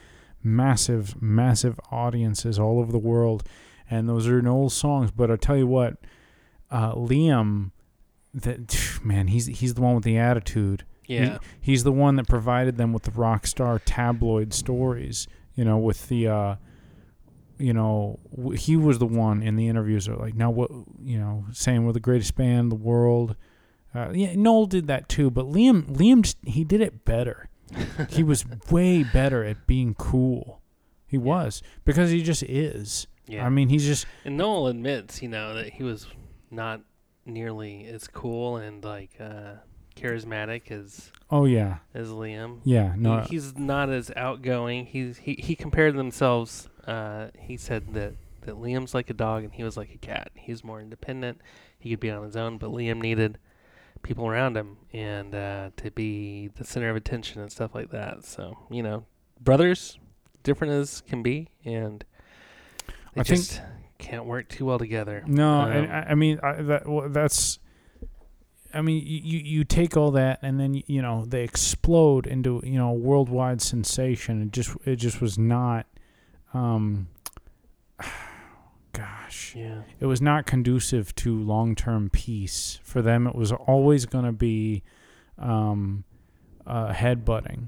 massive, massive audiences all over the world. And those are Noel's songs. But I'll tell you what, uh, Liam, that man, he's he's the one with the attitude. yeah, He- he's the one that provided them with the rock star tabloid stories. You know, with the, uh, you know, w- he was the one in the interviews that like, now what, you know, saying we're the greatest band in the world. Uh, yeah, Noel did that too, but Liam, Liam, he did it better. he was way better at being cool. He was because he just is. yeah. I mean, he's just and Noel admits, you know, that he was not nearly as cool and like uh, charismatic as oh yeah, as Liam. yeah. No, he, he's not as outgoing. He's he he compared themselves. Uh, he said that that Liam's like a dog and he was like a cat. He's more independent. He could be on his own, but Liam needed people around him and uh, to be the center of attention and stuff like that. So you know, brothers, different as can be, and they I think- just can't work too well together. No, Um, and I, I mean I, that well, that's. I mean, you, you you take all that and then you know they explode into you know a worldwide sensation. It just it just was not, um, gosh, Yeah. it was not conducive to long term peace for them. It was always going to be, um, uh, headbutting.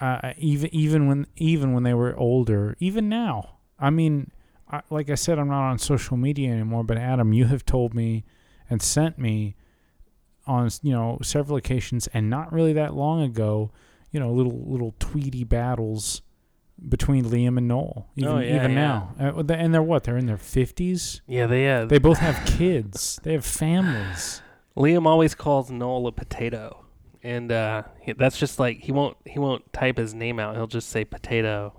Uh, even even when even when they were older, even now. I mean, I, like I said, I'm not on social media anymore. But Adam, you have told me and sent me on you know several occasions, and not really that long ago, you know, little little tweety battles between Liam and Noel. Even Oh, yeah, even yeah. now, uh, and they're what? They're in their fifties. Yeah, they uh, They both have kids. They have families. Liam always calls Noel a potato, and uh, that's just like he won't he won't type his name out. He'll just say potato,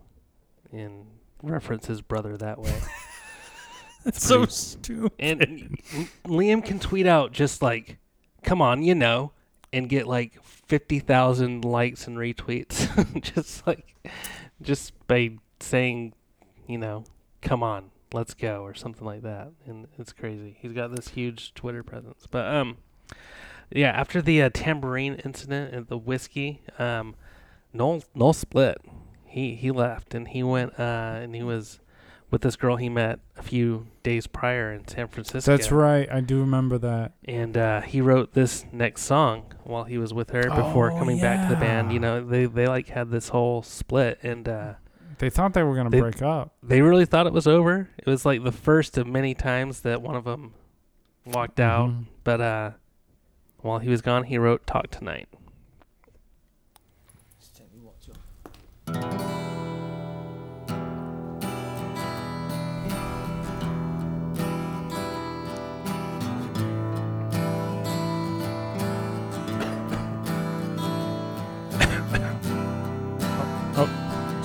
and reference his brother that way. That's so stupid. and Liam can tweet out just like, "Come on, you know," and get like fifty thousand likes and retweets, just like, just by saying, you know, "Come on, let's go" or something like that, and it's crazy. He's got this huge Twitter presence, but um, yeah. After the uh, tambourine incident and the whiskey, um, Noel Noel split. He he left and he went uh and he was with this girl he met a few days prior in San Francisco. That's right. I do remember that. And uh, he wrote this next song while he was with her before Oh, coming back to the band. yeah. You know, they they like had this whole split, and uh, They thought they were gonna break up. they really thought it was over. It was like the first of many times that one of them walked out. Mhm. But uh, while he was gone, he wrote "Talk Tonight."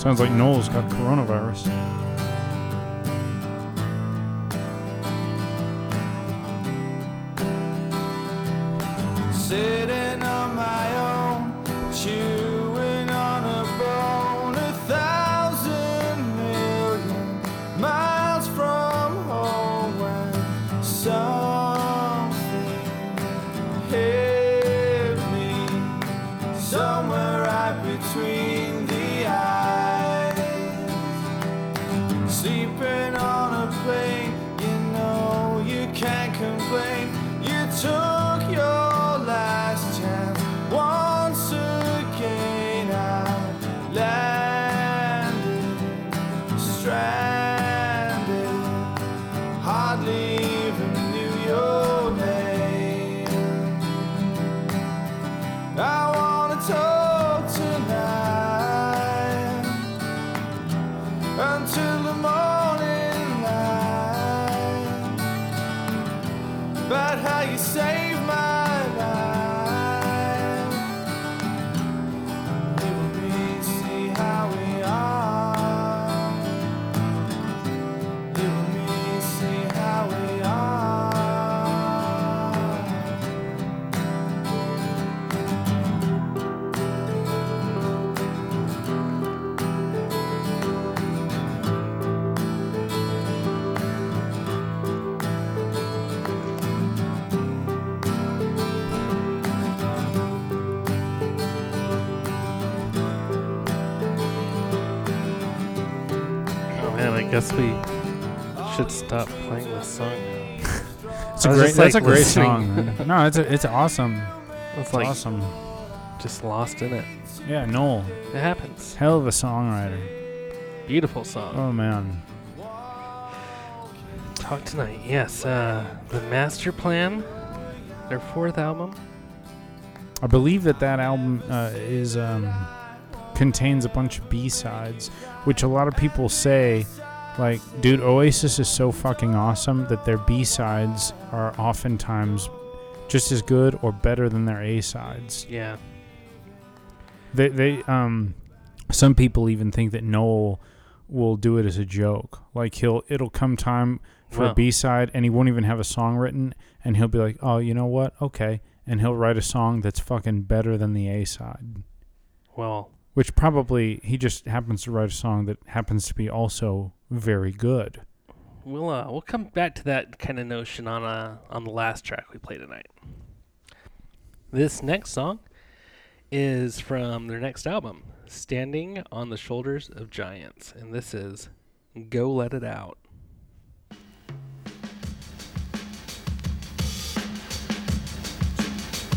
Sounds like Noel's got coronavirus. Sitting should stop playing this song now. It's a great. That's like, a great listening. song. No, it's a, it's awesome. It's It's like awesome. just lost in it. Yeah, Noel, It happens. hell of a songwriter. Beautiful song. Oh man. Talk tonight. Yes, uh, the Master Plan, their fourth album. I believe that that album uh, is um, contains a bunch of B sides, which a lot of people say, like, dude, Oasis is so fucking awesome that their B sides are oftentimes just as good or better than their A sides. Yeah. They, they, um, some people even think that Noel will do it as a joke. Like he'll, it'll come time for Wow. a B side, and he won't even have a song written, and he'll be like, "Oh, you know what? Okay," and he'll write a song that's fucking better than the A side. Well, Which probably he just happens to write a song that happens to be also very good. we'll uh, we'll come back to that kind of notion on uh, on the last track we play tonight. This next song is from their next album, Standing on the Shoulders of Giants, and this is Go Let It Out.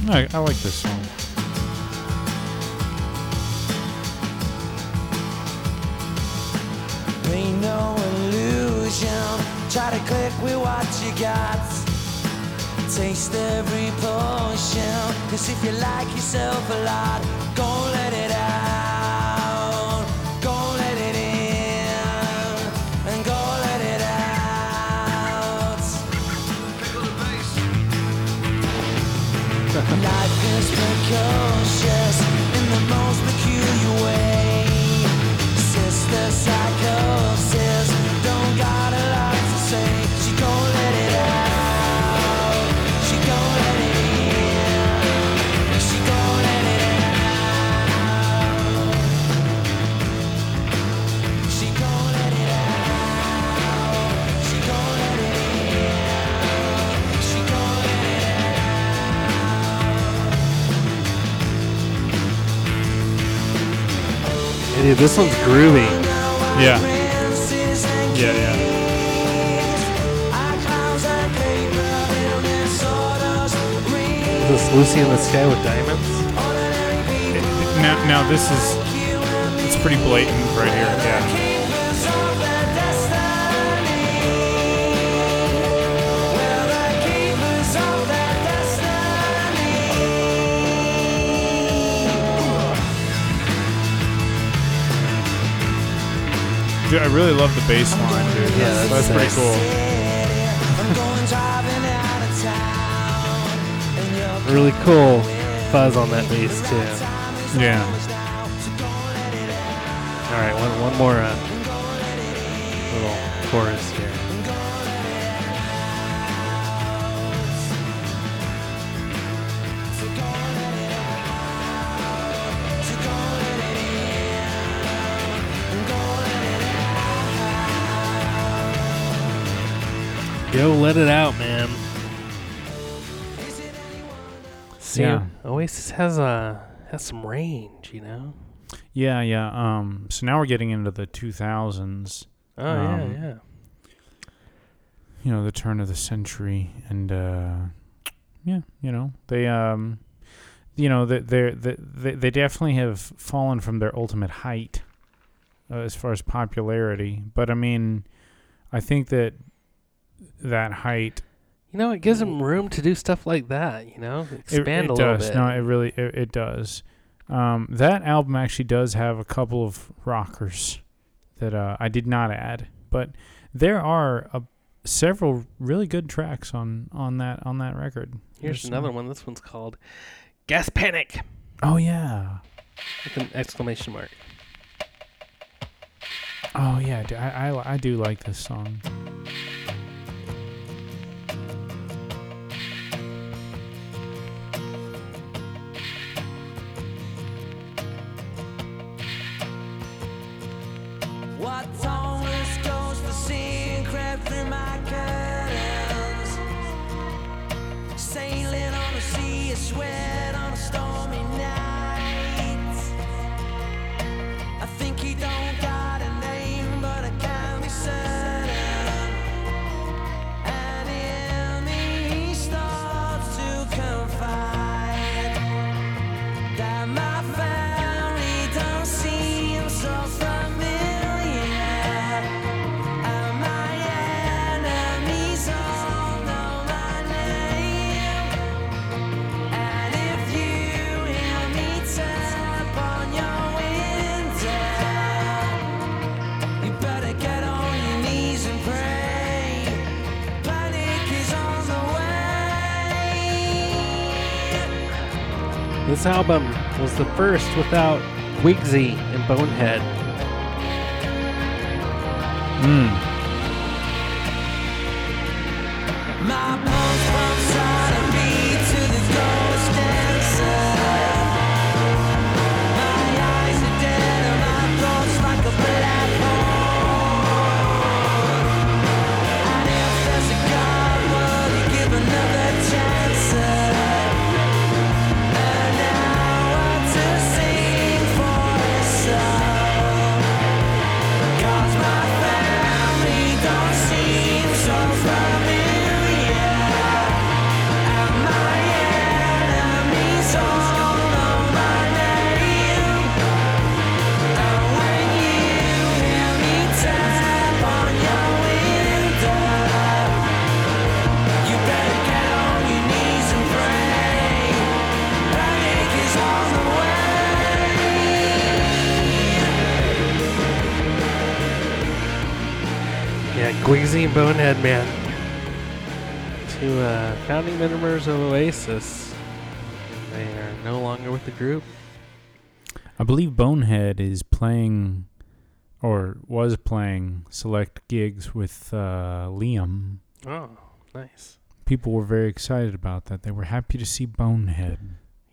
I, I like this song. Ain't no illusion. Try to click with what you got. Taste every potion. Cause if you like yourself a lot, go let it out. Go let it in. And go let it out. Life is precocious Dude, this one's groovy. Yeah. Yeah, yeah. This Lucy in the Sky with Diamonds? Now, now this is it's pretty blatant right here. Yeah. Dude, I really love the bass line, dude. Yeah, that's, that's pretty cool. Really cool fuzz on that bass too. Yeah. All right, one one more uh, Yo, let it out, man. See, Yeah. Oasis has a has some range, you know. Yeah, yeah. Um, so now we're getting into the 2000s. Oh Um, yeah, yeah. you know the turn of the century and uh yeah you know they um you know they they they they definitely have fallen from their ultimate height uh, as far as popularity but i mean i think that that height You know, it gives them room to do stuff like that. You know, it, expand it a little does bit. no it really it, it does um that album actually does have a couple of rockers that uh i did not add but there are a several really good tracks on on that on that record Here's There's another some- one. This one's called Gas Panic oh yeah with an exclamation mark. oh yeah I, I, I do like this song What the sea crept through my curtains? Sailing on a sea sweat on a stormy This album was the first without Guigsy and Bonehead. mm. Was playing select gigs with uh liam Oh, nice. people were very excited about that they were happy to see bonehead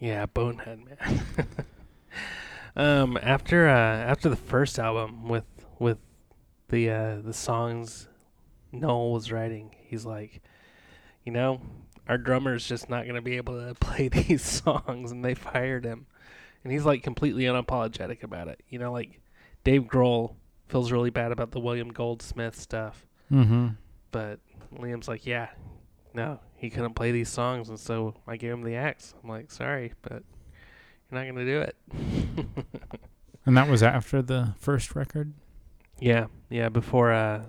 Yeah, Bonehead, man. um, after uh, after the first album with with the uh, the songs Noel was writing, he's like, you know, our drummer's just not gonna be able to play these songs, and they fired him. And he's like completely unapologetic about it. You know, like Dave Grohl feels really bad about the William Goldsmith stuff, Mm-hmm. but Liam's like, yeah, no, he couldn't play these songs, and so I gave him the axe. I'm like, sorry, but you're not gonna do it. And that was after the first record. yeah, yeah, before uh,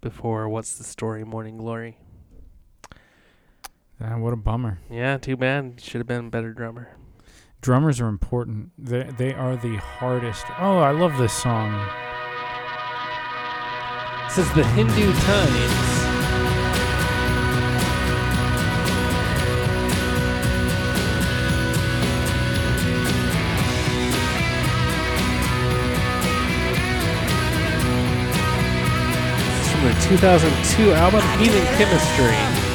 before what's the story, Morning Glory. Ah, what a bummer. Yeah, too bad. Should have been a better drummer. Drummers are important. They they are the hardest. Oh, I love this song. This is the Hindu Times from the 2002 album Heathen Chemistry.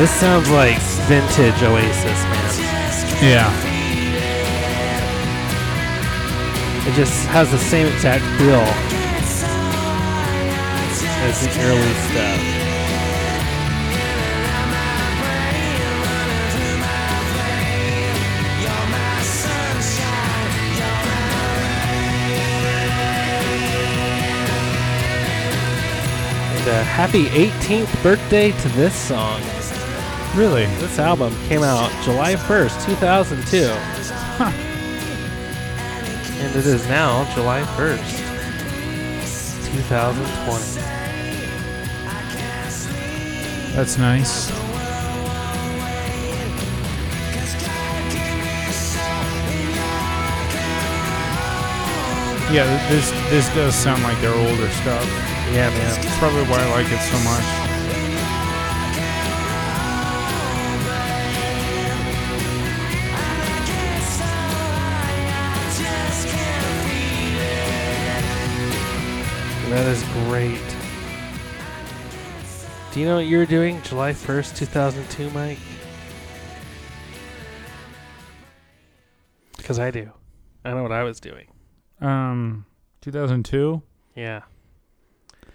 This sounds like vintage Oasis, man. Yeah. It just has the same exact feel as the early stuff. And uh, happy 18th birthday to this song. Really? This album came out July 1st, 2002. Huh. And it is now July 1st, 2020. That's nice. Yeah, this this does sound like their older stuff. Yeah, man. That's probably why I like it so much. That is great. Do you know what you were doing July 1st, 2002, Mike? Because I do. I know what I was doing. Um, 2002. Yeah. It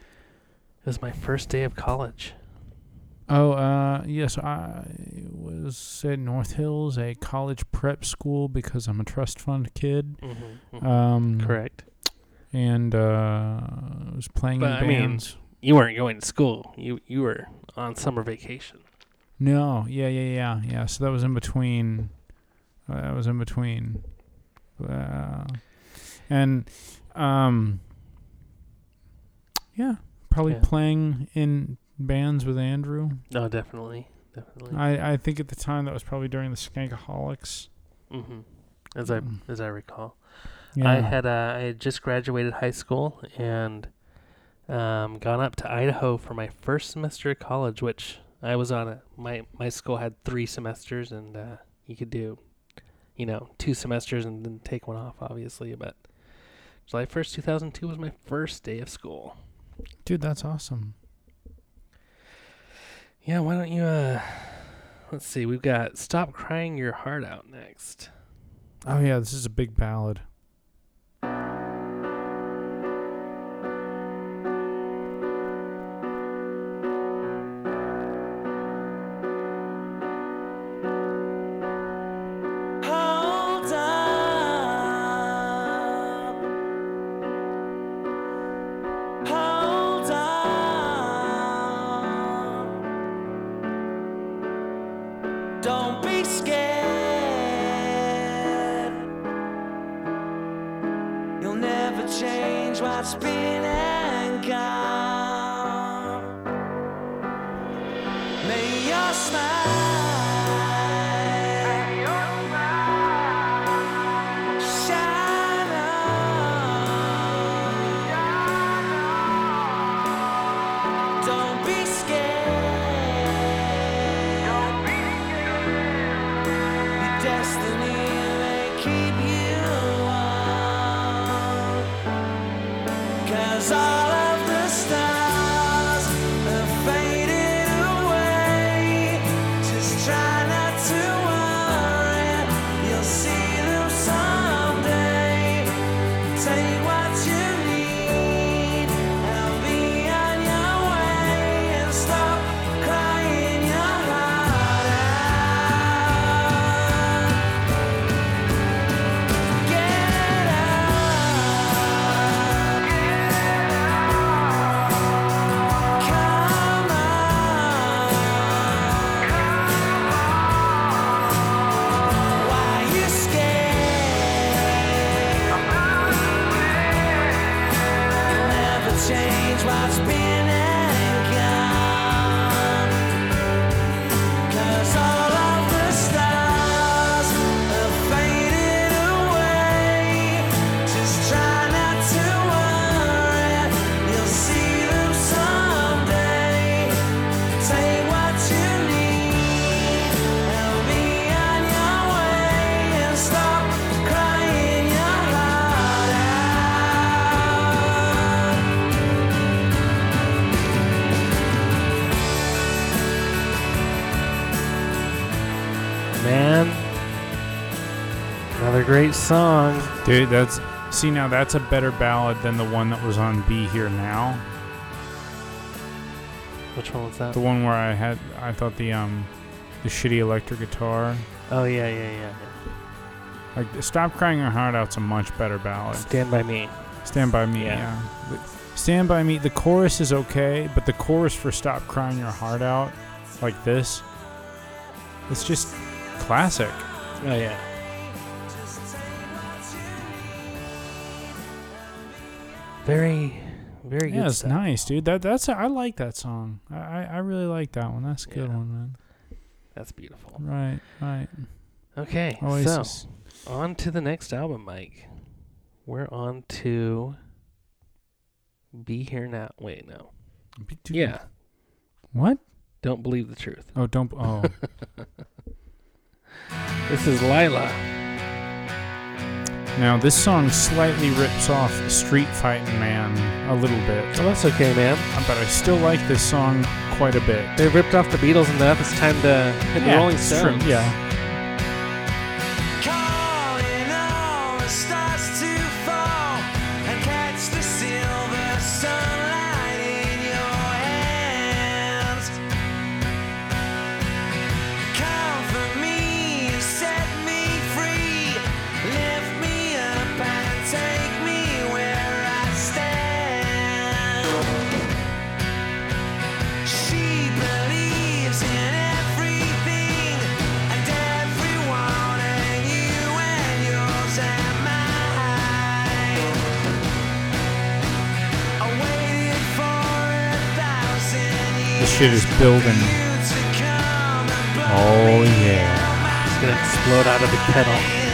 was my first day of college. Oh, uh, yes, I was at North Hills, a college prep school, because I'm a trust fund kid. Mm-hmm. Um, Correct. And uh, I was playing But, in I mean- bands. You weren't going to school. You you were on summer vacation. No, yeah, yeah, yeah, yeah. So that was in between. Uh, that was in between. Uh, and, um, yeah, probably Yeah. playing in bands with Andrew. No, definitely, definitely. I, I think at the time that was probably during the Skankaholics. hmm As I Mm. as I recall, Yeah. I had uh, I had just graduated high school and um, gone up to Idaho for my first semester of college, which I was on a my my school had three semesters and uh, you could do, you know, two semesters and then take one off, obviously. But July first, two thousand two, was my first day of school. Dude, that's awesome. Yeah, why don't you? uh Let's see, we've got "Stop Crying Your Heart Out" next. Oh, yeah, this is a big ballad. keep you warm. Cause I great song. Dude, that's see now that's a better ballad than the one that was on Be Here Now. Which one was that? The one where I had I thought the um the shitty electric guitar. Oh yeah, yeah, yeah. Like Stop Crying Your Heart Out's a much better ballad. Stand by me. Stand by me, Yeah. yeah. Stand by me. The chorus is okay, but the chorus for Stop Crying Your Heart Out, like this, it's just classic. Oh yeah. Very, very good. Yeah, it's stuff. nice, dude. That that's I like that song. I I, I really like that one. That's a good Yeah. one, man. That's beautiful. Right, right. Okay, Oasis. so on to the next album, Mike. We're on to "Be Here Now." Wait, no. Yeah, What? don't believe the truth. Oh, don't. Oh, This is Lyla. Now this song slightly rips off Street Fighting Man a little bit, Oh, that's okay, man. but I still like this song quite a bit. They ripped off the Beatles enough. It's time to hit the Rolling it's true, Stones. Yeah. Shit is building. Oh yeah. It's gonna explode out of the kettle.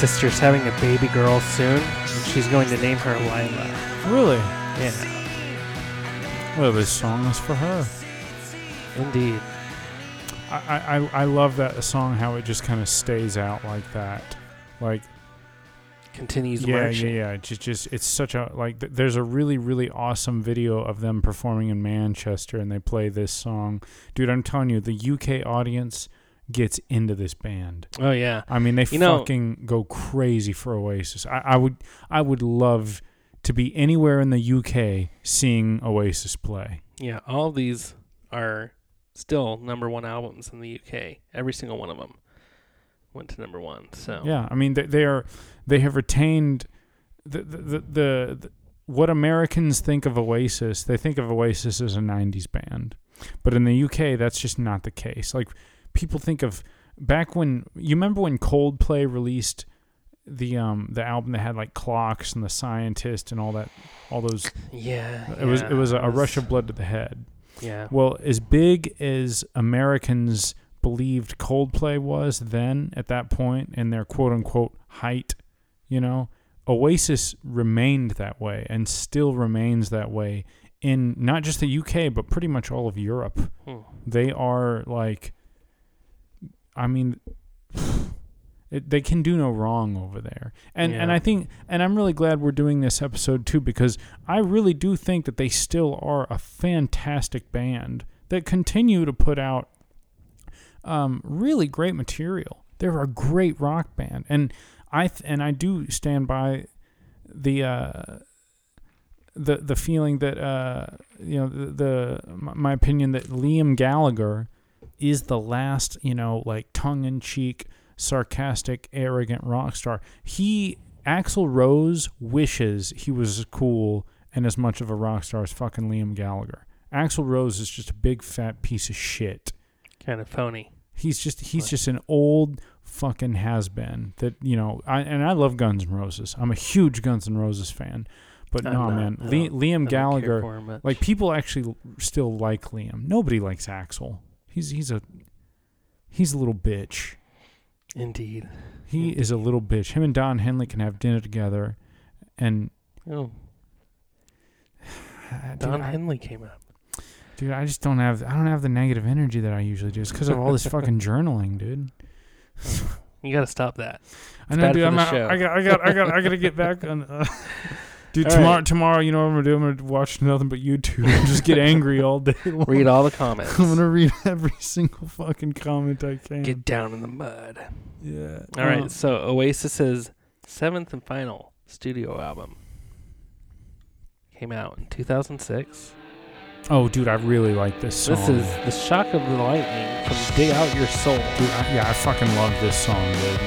Sister's having a baby girl soon, and she's going to name her Lila. Really? Yeah, Well, this song is for her. indeed. I, I, I love that song how it just kind of stays out like that. Like Continues yeah, marching. yeah, yeah. Just, just it's such a like. Th- there's a really, really awesome video of them performing in Manchester, and they play this song. Dude, I'm telling you, the UK audience gets into this band. Oh yeah. I mean, they You know- fucking go crazy for Oasis. I, I would, I would love to be anywhere in the UK seeing Oasis play. Yeah, all these are still number one albums in the UK. Every single one of them went to number one. So Yeah, I mean, they, they are, they have retained the the, the, the, the what Americans think of Oasis, they think of Oasis as a '90s band, but in the UK, that's just not the case. Like people think of back when you remember when Coldplay released the um the album that had like clocks and the scientist and all that all those Yeah. it was it was a, a rush of blood to the head Yeah. well as big as americans believed coldplay was then at that point in their quote unquote height you know oasis remained that way and still remains that way in not just the uk but pretty much all of europe Hmm. they are like i mean it, they can do no wrong over there. And and i think and i'm really glad we're doing this episode too because i really do think that they still are a fantastic band that continue to put out um, really great material. They're a great rock band. And i th- and i do stand by the uh the the feeling that uh you know the, the my opinion that Liam Gallagher is the last you know like tongue in cheek sarcastic arrogant rock star he Axl Rose wishes he was as cool and as much of a rock star as fucking Liam Gallagher Axl Rose is just a big fat piece of shit Kind of phony. He's just he's just an old fucking has been that you know. I and I love Guns N' Roses. I'm a huge Guns N' Roses fan, but I'm no not. man, I Li- don't- I Liam Gallagher. for him much. Like people actually still like Liam. Nobody likes Axl. He's he's a he's a little bitch. Indeed. He is a little bitch. Him and Don Henley can have dinner together, and Oh, dude, Don I, Henley came up. dude, I just don't have I don't have the negative energy that I usually do. It's because of all this fucking journaling, dude. You got to stop that. I know, dude. I'm show. I got, I got, I got, I got to get back on. Uh, dude, All tomorrow, right. tomorrow, you know what I'm gonna do? I'm gonna watch nothing but YouTube and just get angry all day. long. Read all the comments. I'm gonna read every single fucking comment I can. Get down in the mud. yeah. All right. Uh, So Oasis's seventh and final studio album came out in 2006. oh, dude, I really like this song. This is the shock of the lightning from "Dig Out Your Soul." dude. I, yeah, I fucking love this song, dude.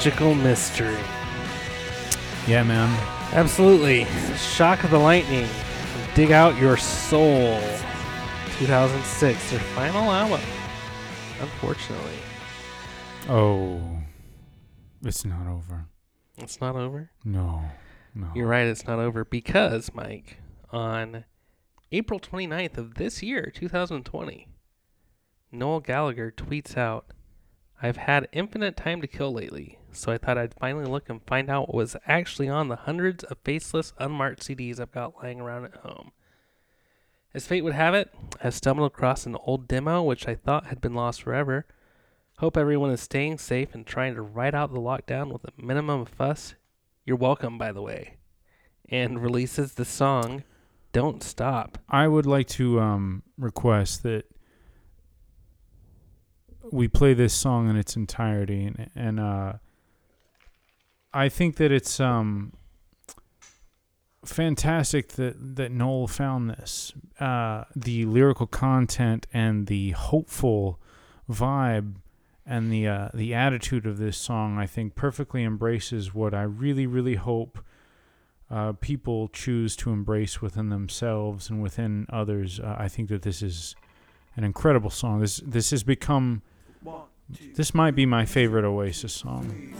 Magical mystery. Yeah, man. Absolutely. Shock of the Lightning. Dig Out Your Soul. 2006, their final album. Unfortunately. Oh, it's not over. It's not over. No, no. You're right, it's not over because, Mike, on April 29th of this year, 2020, Noel Gallagher tweets out, I've had infinite time to kill lately, so I thought I'd finally look and find out what was actually on the hundreds of faceless, unmarked CDs I've got lying around at home. As fate would have it, I stumbled across an old demo which I thought had been lost forever. Hope everyone is staying safe and trying to ride out the lockdown with a minimum of fuss. You're welcome, by the way. And releases the song Don't Stop. I would like to um, request that we play this song in its entirety, and, and uh, I think that it's um, fantastic that that Noel found this. Uh, the lyrical content and the hopeful vibe and the uh, the attitude of this song, I think, perfectly embraces what I really, really hope uh, people choose to embrace within themselves and within others. Uh, I think that this is an incredible song. This this has become this might be my favorite Oasis song.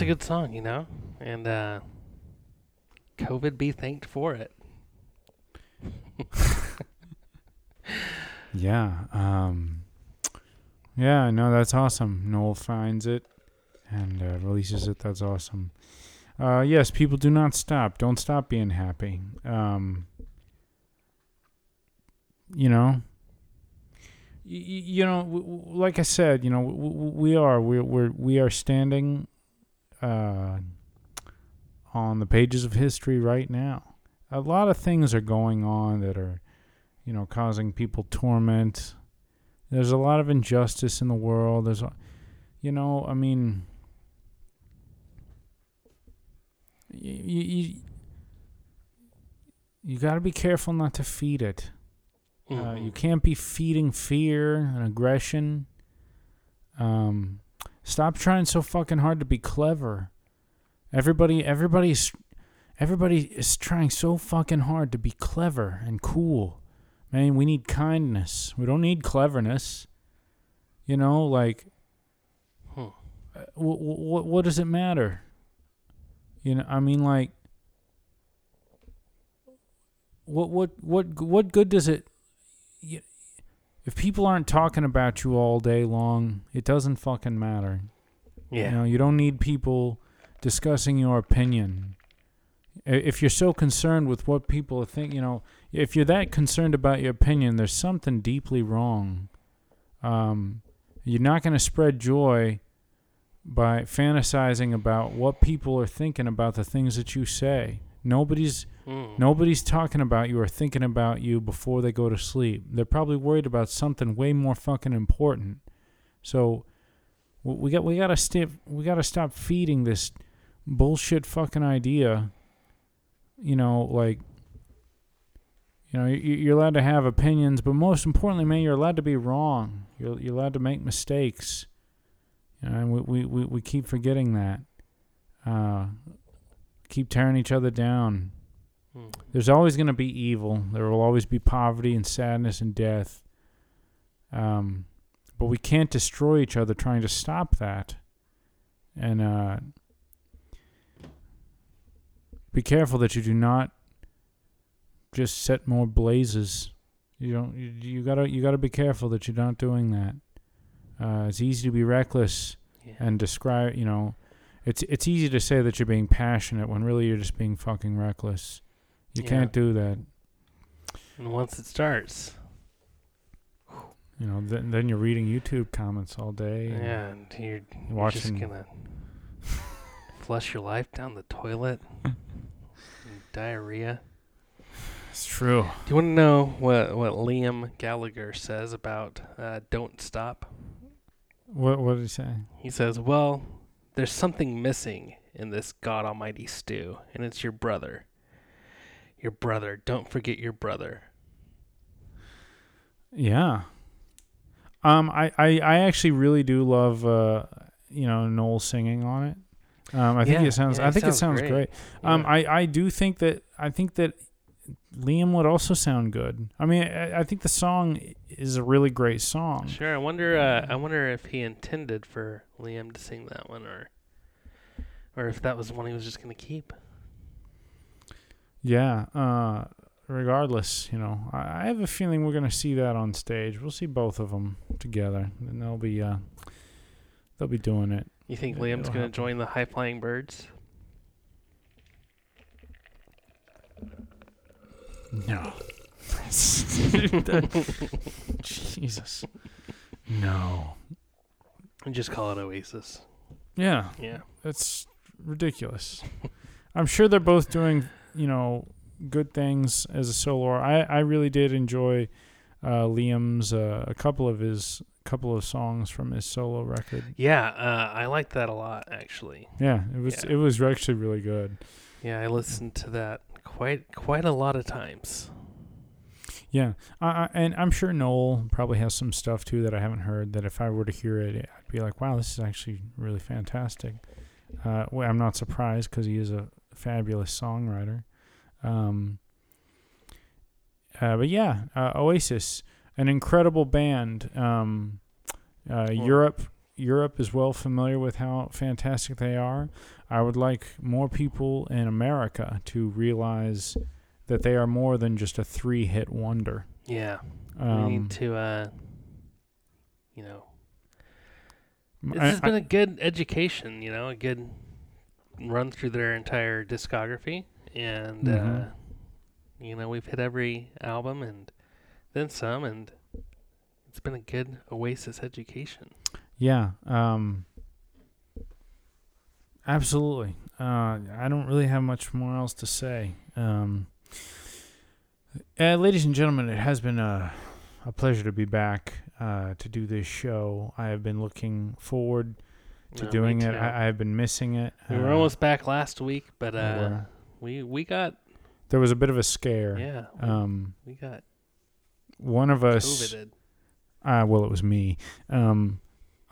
That's a good song, you know? And uh COVID be thanked for it. Yeah. Um, yeah, no, that's awesome. Noel finds it and uh, releases it. That's awesome. Uh, yes, people do not stop. Don't stop being happy. Um, you know, you know, like I said, you know, we are we're, we're we are standing uh, on the pages of history right now. A lot of things are going on that are you know, causing people torment. There's a lot of injustice in the world. There's, you know, I mean, you you, you got to be careful not to feed it. Uh, Mhm. you can't be feeding fear and aggression. Um, stop trying so fucking hard to be clever. Everybody, everybody's, everybody is trying so fucking hard to be clever and cool. Man, we need kindness. We don't need cleverness. You know, like, Hmm. what what what does it matter? You know, I mean, like, what what what what good does it? If people aren't talking about you all day long, it doesn't fucking matter. Yeah. You know, you don't need people discussing your opinion. If you're so concerned with what people think, you know, if you're that concerned about your opinion, there's something deeply wrong. Um, you're not going to spread joy by fantasizing about what people are thinking about the things that you say. Nobody's Mm. Nobody's talking about you or thinking about you before they go to sleep. They're probably worried about something way more fucking important. So we got we got to stop we got to stop feeding this bullshit fucking idea. You know, like you know, you- you're allowed to have opinions, but most importantly, man, you're allowed to be wrong. You're you're allowed to make mistakes. You know, and we we we, we keep forgetting that. Uh, keep tearing each other down. Mm. There's always going to be evil. There will always be poverty and sadness and death. Um, but we can't destroy each other trying to stop that. And uh, be careful that you do not just set more blazes. You don't. You, you gotta. You gotta be careful that you're not doing that. Uh, it's easy to be reckless Yeah. and describe. You know, it's it's easy to say that you're being passionate when really you're just being fucking reckless. You Yeah. can't do that. and once it starts, You know, then then you're reading YouTube comments all day. and yeah, and you're, you're you're watching. just gonna flush your life down the toilet. diarrhea. It's true. Do you want to know what what Liam Gallagher says about uh, "Don't Stop"? What what did he say? He says, "Well, there's something missing in this God Almighty stew, and it's your brother. Your brother. Don't forget your brother." Yeah. Um, I, I, I actually really do love uh, you know, Noel singing on it. Um, I think Yeah, it sounds. yeah, I think sounds it sounds great. great. Um, Yeah. I, I do think that I think that Liam would also sound good. I mean, I, I think the song is a really great song. Sure. I wonder. Uh, I wonder if he intended for Liam to sing that one, or or if that was one he was just gonna keep. Yeah. Uh, regardless, you know, I, I have a feeling we're gonna see that on stage. We'll see both of them together, and they'll be uh, they'll be doing it. You think Liam's gonna join the High Flying Birds? No. Jesus. No. And just call it Oasis. Yeah, Yeah. that's ridiculous. I'm sure they're both doing, you know, good things as a solo. I I really did enjoy uh, Liam's uh, a couple of his couple of songs from his solo record. Yeah. Uh, I liked that a lot, actually. Yeah, it was Yeah. it was actually really good. Yeah, I listened to that quite quite a lot of times. Yeah, I, and I'm sure Noel probably has some stuff too that I haven't heard. That if I were to hear it, I'd be like, "Wow, this is actually really fantastic." Uh, well, I'm not surprised because he is a fabulous songwriter. Um, uh, but yeah, uh, Oasis, an incredible band. Um, Uh, Europe, Europe is well familiar with how fantastic they are. I would like more people in America to realize that they are more than just a three-hit wonder. Yeah. Um, we need to, uh, you know, this I- has been a good education. You know, a good run through their entire discography, and uh, Mhm. you know, we've hit every album and then some, and it's been a good Oasis education. Yeah. Um, absolutely. Uh, I don't really have much more else to say. Um, uh, ladies and gentlemen, it has been a, a pleasure to be back uh, to do this show. I have been looking forward to No, doing it. I, I have been missing it. we were Uh, almost back last week, but we uh, we we got there was a bit of a scare. yeah, we, Um, we got one of us. COVIDed. Uh, well, it was me. Um,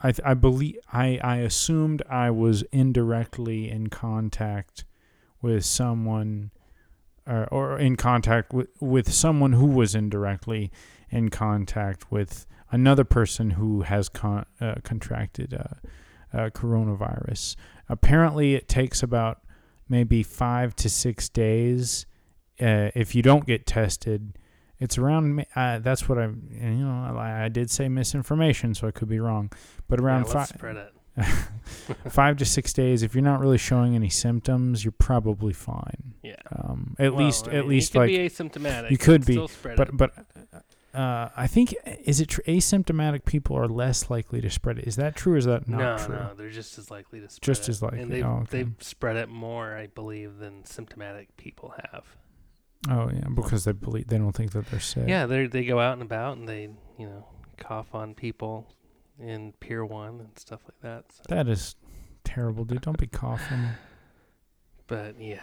I I believe I I assumed I was indirectly in contact with someone, uh, or in contact with with someone who was indirectly in contact with another person who has con- uh, contracted uh, uh, coronavirus. Apparently, it takes about maybe five to six days uh, if you don't get tested it's around. Uh, that's what I. You know, I, I did say misinformation, so I could be wrong. But around yeah, five spread it. five to six days, if you're not really showing any symptoms, you're probably fine. Yeah. Um, at Well, least, I at least could like, be asymptomatic. you could be, still spread but it. but. Uh, I think is it tr- asymptomatic people are less likely to spread it. Is that true? or Is that not no, true? no, they're just as likely to spread Just it. as likely. and they've Oh, okay. they've spread it more, I believe, than symptomatic people have. Oh yeah, because they believe they don't think that they're sick. Yeah, they they go out and about and they you know cough on people in Pier One and stuff like that. So. that is terrible, dude. Don't be coughing. But yeah,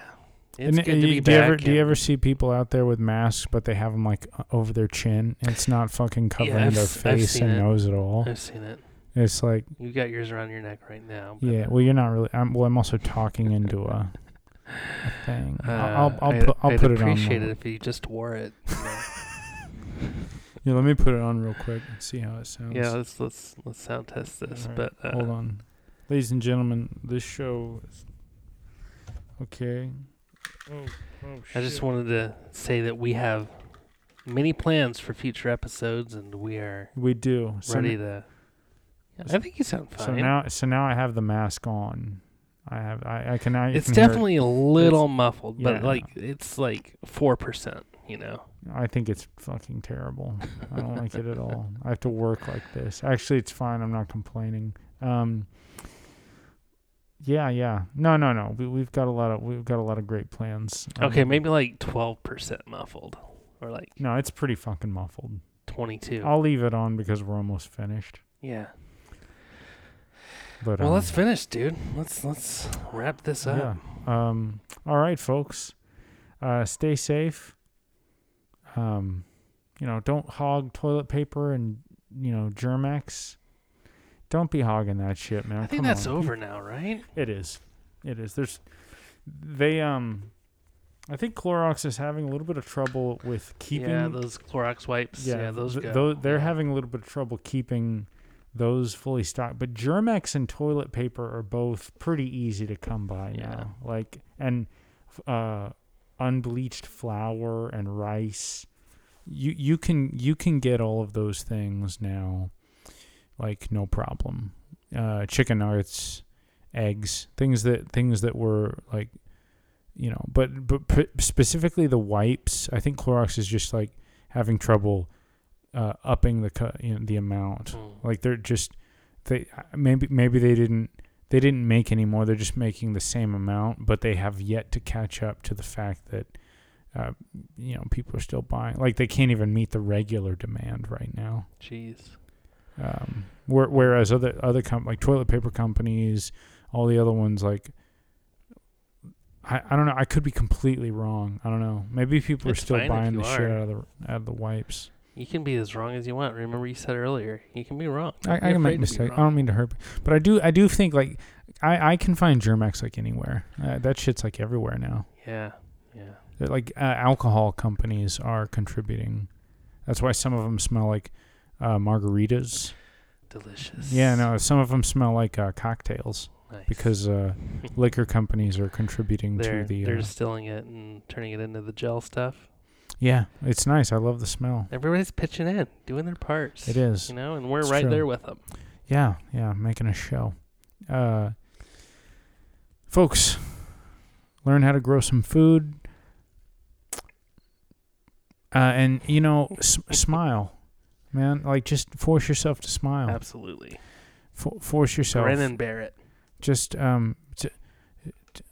And it's good y- to be do you ever do you ever see people out there with masks, but they have them like over their chin? It's not fucking covering I've their face and it. nose at all. I've seen it. It's like, You got yours around your neck right now. yeah. Well, you're not really. I'm, well, I'm also talking into a thing. uh, I'll I'll, I'll I'd- put I'll I'd put it on. appreciate it if you just wore it. you know. Yeah, let me put it on real quick and see how it sounds. yeah, let's let's let's sound test this. Alright, But uh, hold on, ladies and gentlemen. This show. Is, okay. Oh, oh I just shit. wanted to say that we have many plans for future episodes, and we are We do. Ready n- to. Yeah, I think you sound fine. So now, so now I have the mask on. I have. I, I can now. you it's can hear it. definitely a little muffled, but yeah. like it's like four percent. You know. I think it's fucking terrible. I don't like it at all. I have to work like this. Actually, it's fine. I'm not complaining. Um. Yeah, yeah. No, no, no. We we've got a lot of we've got a lot of great plans. Okay, Um, maybe like twelve percent muffled, or like No, it's pretty fucking muffled. twenty-two. I'll leave it on because we're almost finished. yeah. But Well, um, let's finish, dude. Let's let's wrap this up. Yeah. Um. All right, folks. Uh, stay safe. Um, you know, don't hog toilet paper and you know Germ-X. Don't be hogging that shit, man. I think Come that's on. over now, right? It is. It is. There's. They um. I think Clorox is having a little bit of trouble with keeping. yeah, those Clorox wipes. Yeah, those th- they're Yeah. having a little bit of trouble keeping those fully stocked. But Germ-X and toilet paper are both pretty easy to come by Yeah. now. Like and uh, unbleached flour and rice. You you can you can get all of those things now, like no problem. Uh, chicken nuggets, eggs, things that things that were like, you know, but but p- specifically the wipes. I think Clorox is just like having trouble uh, upping the cut, you know, the amount. Mm. Like they're just they maybe maybe they didn't they didn't make any more. They're just making the same amount, but they have yet to catch up to the fact that uh, you know people are still buying. Like they can't even meet the regular demand right now. Jeez. Um, where, whereas other other com- like toilet paper companies, all the other ones like. I, I don't know. I could be completely wrong. I don't know. Maybe people It's are still buying the shit out of the out of the wipes. You can be as wrong as you want. Remember, you said earlier, you can be wrong. I, I can make mistakes. I don't mean to hurt, but I do. I do think like I, I can find Germ-X like anywhere. Uh, that shit's like everywhere now. Yeah, yeah. They're like uh, alcohol companies are contributing. That's why some of them smell like uh, margaritas. delicious. Yeah, no, some of them smell like uh, cocktails Nice. because uh, liquor companies are contributing they're to the. they're Uh, distilling it and turning it into the gel stuff. Yeah, it's nice. I love the smell. Everybody's pitching in, doing their parts. It is. you know, and we're It's right true. there with them. Yeah, yeah, making a show. Uh, folks, learn how to grow some food. Uh, and you know, s- smile, man. Like just force yourself to smile. Absolutely. Force yourself. Grin and bear it. just um, t- t-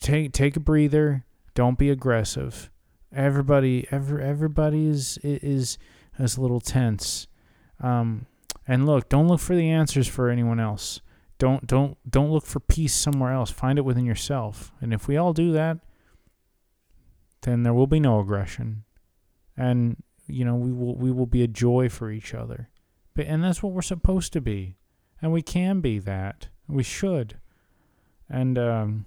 take take a breather. Don't be aggressive. Everybody, every everybody is is is a little tense. Um, and look, don't look for the answers for anyone else. Don't don't don't look for peace somewhere else. Find it within yourself. And if we all do that, then there will be no aggression, and you know we will we will be a joy for each other. But and that's what we're supposed to be, and we can be that. We should, and um,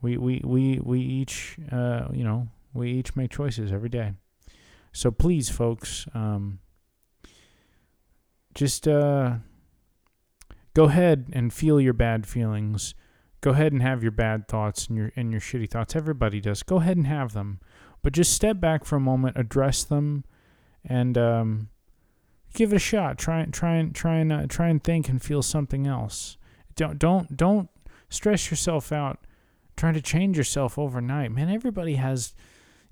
we we we we each uh you know we each make choices every day. So please, folks, um, just uh, go ahead and feel your bad feelings. Go ahead and have your bad thoughts and your and your shitty thoughts. Everybody does. Go ahead and have them, but just step back for a moment, address them, and um, give it a shot. Try try and try and uh, try and think and feel something else. Don't don't don't stress yourself out trying to change yourself overnight. Man, everybody has,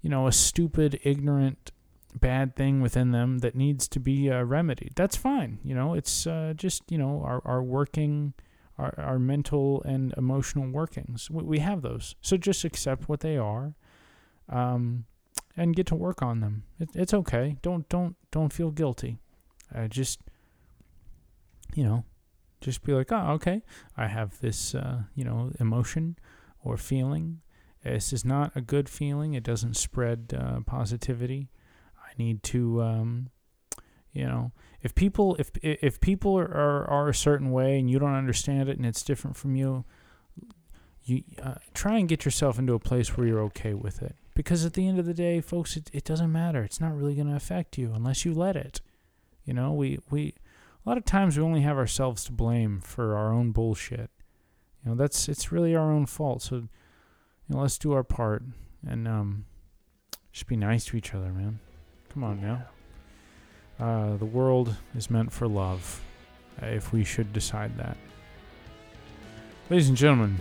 you know, a stupid, ignorant, bad thing within them that needs to be uh, remedied. That's fine. You know, it's uh, just you know our our working. Our, our mental and emotional workings. We, we have those. So just accept what they are, um, and get to work on them. It, it's okay. Don't don't don't feel guilty. Uh, just you know, just be like, oh, okay, I have this, uh, you know, emotion or feeling. This is not a good feeling. It doesn't spread uh, positivity. I need to, um, you know, if people if if people are, are are a certain way and you don't understand it and it's different from you, you uh, try and get yourself into a place where you're okay with it. Because at the end of the day, folks, it, it doesn't matter. It's not really going to affect you unless you let it. You know, we, we a lot of times we only have ourselves to blame for our own bullshit. You know, that's it's really our own fault. So, you know, let's do our part and um, just be nice to each other, man. Come on now. Uh, the world is meant for love, uh, if we should decide that. Ladies and gentlemen,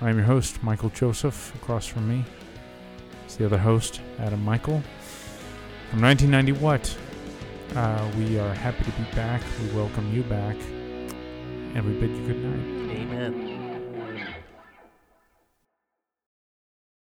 I am your host, Michael Joseph. Across from me is the other host, Adam Michael. From 1990 What? Uh, we are happy to be back. We welcome you back. And we bid you good night. Amen.